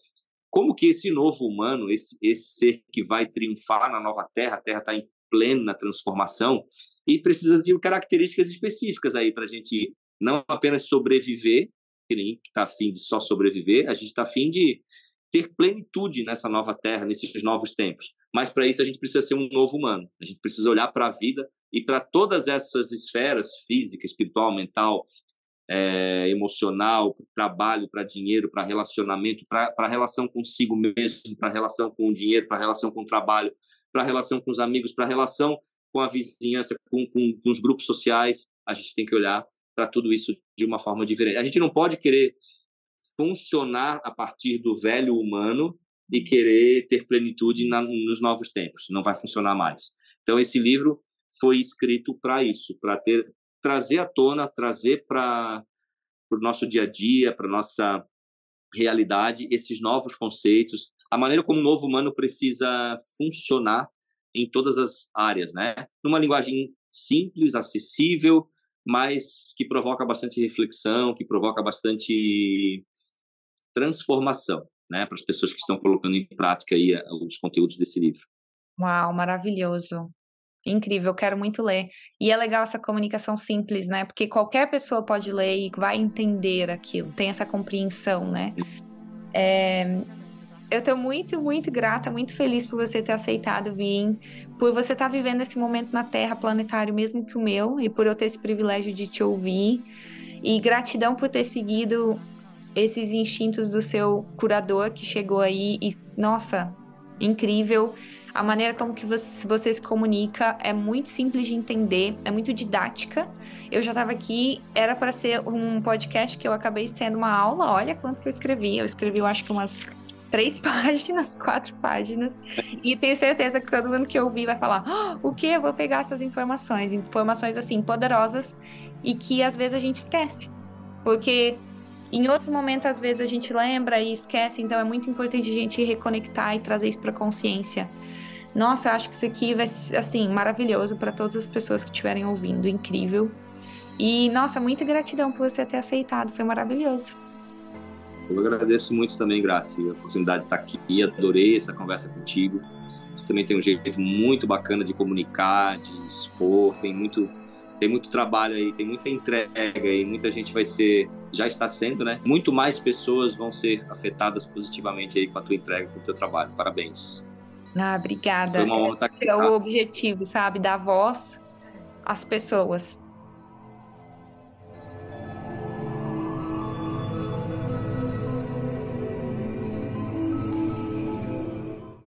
Como que esse novo humano, esse, esse ser que vai triunfar na nova Terra, a Terra está em plena transformação e precisa de características específicas aí para a gente não apenas sobreviver, que está afim de só sobreviver, a gente está afim de ter plenitude nessa nova terra, nesses novos tempos. Mas para isso a gente precisa ser um novo humano. A gente precisa olhar para a vida e para todas essas esferas física, espiritual, mental, é, emocional, para trabalho, para dinheiro, para relacionamento, para relação consigo mesmo, para relação com o dinheiro, para relação com o trabalho, para relação com os amigos, para relação com a vizinhança, com, com, com os grupos sociais. A gente tem que olhar para tudo isso de uma forma diferente. A gente não pode querer funcionar a partir do velho humano e querer ter plenitude na, nos novos tempos. Não vai funcionar mais. Então esse livro foi escrito para isso, para trazer à tona, trazer para o nosso dia a dia, para nossa realidade esses novos conceitos, a maneira como o novo humano precisa funcionar em todas as áreas, né? Numa linguagem simples, acessível, mas que provoca bastante reflexão, que provoca bastante transformação, né, para as pessoas que estão colocando em prática aí eh, os conteúdos desse livro. Uau, maravilhoso. Incrível, quero muito ler. E é legal essa comunicação simples, né? Porque qualquer pessoa pode ler e vai entender aquilo, tem essa compreensão, né? É, eu tô muito, muito grata, muito feliz por você ter aceitado vir, por você estar tá vivendo esse momento na Terra planetário mesmo que o meu, e por eu ter esse privilégio de te ouvir. E gratidão por ter seguido esses instintos do seu curador que chegou aí e, nossa, incrível. A maneira como que você, você se comunica é muito simples de entender, é muito didática. Eu já estava aqui, era para ser um podcast que eu acabei sendo uma aula. Olha quanto que eu escrevi. Eu escrevi, eu acho que umas três páginas, quatro páginas, e tenho certeza que todo mundo que ouvir vai falar: oh, o que? Eu vou pegar essas informações, informações assim poderosas e que às vezes a gente esquece, porque em outros momentos às vezes a gente lembra e esquece, então é muito importante a gente reconectar e trazer isso para consciência. Nossa, acho que isso aqui vai ser assim maravilhoso para todas as pessoas que estiverem ouvindo, incrível. E nossa, muita gratidão por você ter aceitado, foi maravilhoso. Eu agradeço muito também, Graça, a oportunidade de estar aqui. Adorei essa conversa contigo. Você também tem um jeito muito bacana de comunicar, de expor. Tem muito, tem muito trabalho aí, tem muita entrega aí. Muita gente vai ser já está sendo, né? Muito mais pessoas vão ser afetadas positivamente aí com a tua entrega, com o teu trabalho. Parabéns. Ah, obrigada. Foi uma honra estar aqui. É o tá? objetivo, sabe? Dar voz às pessoas.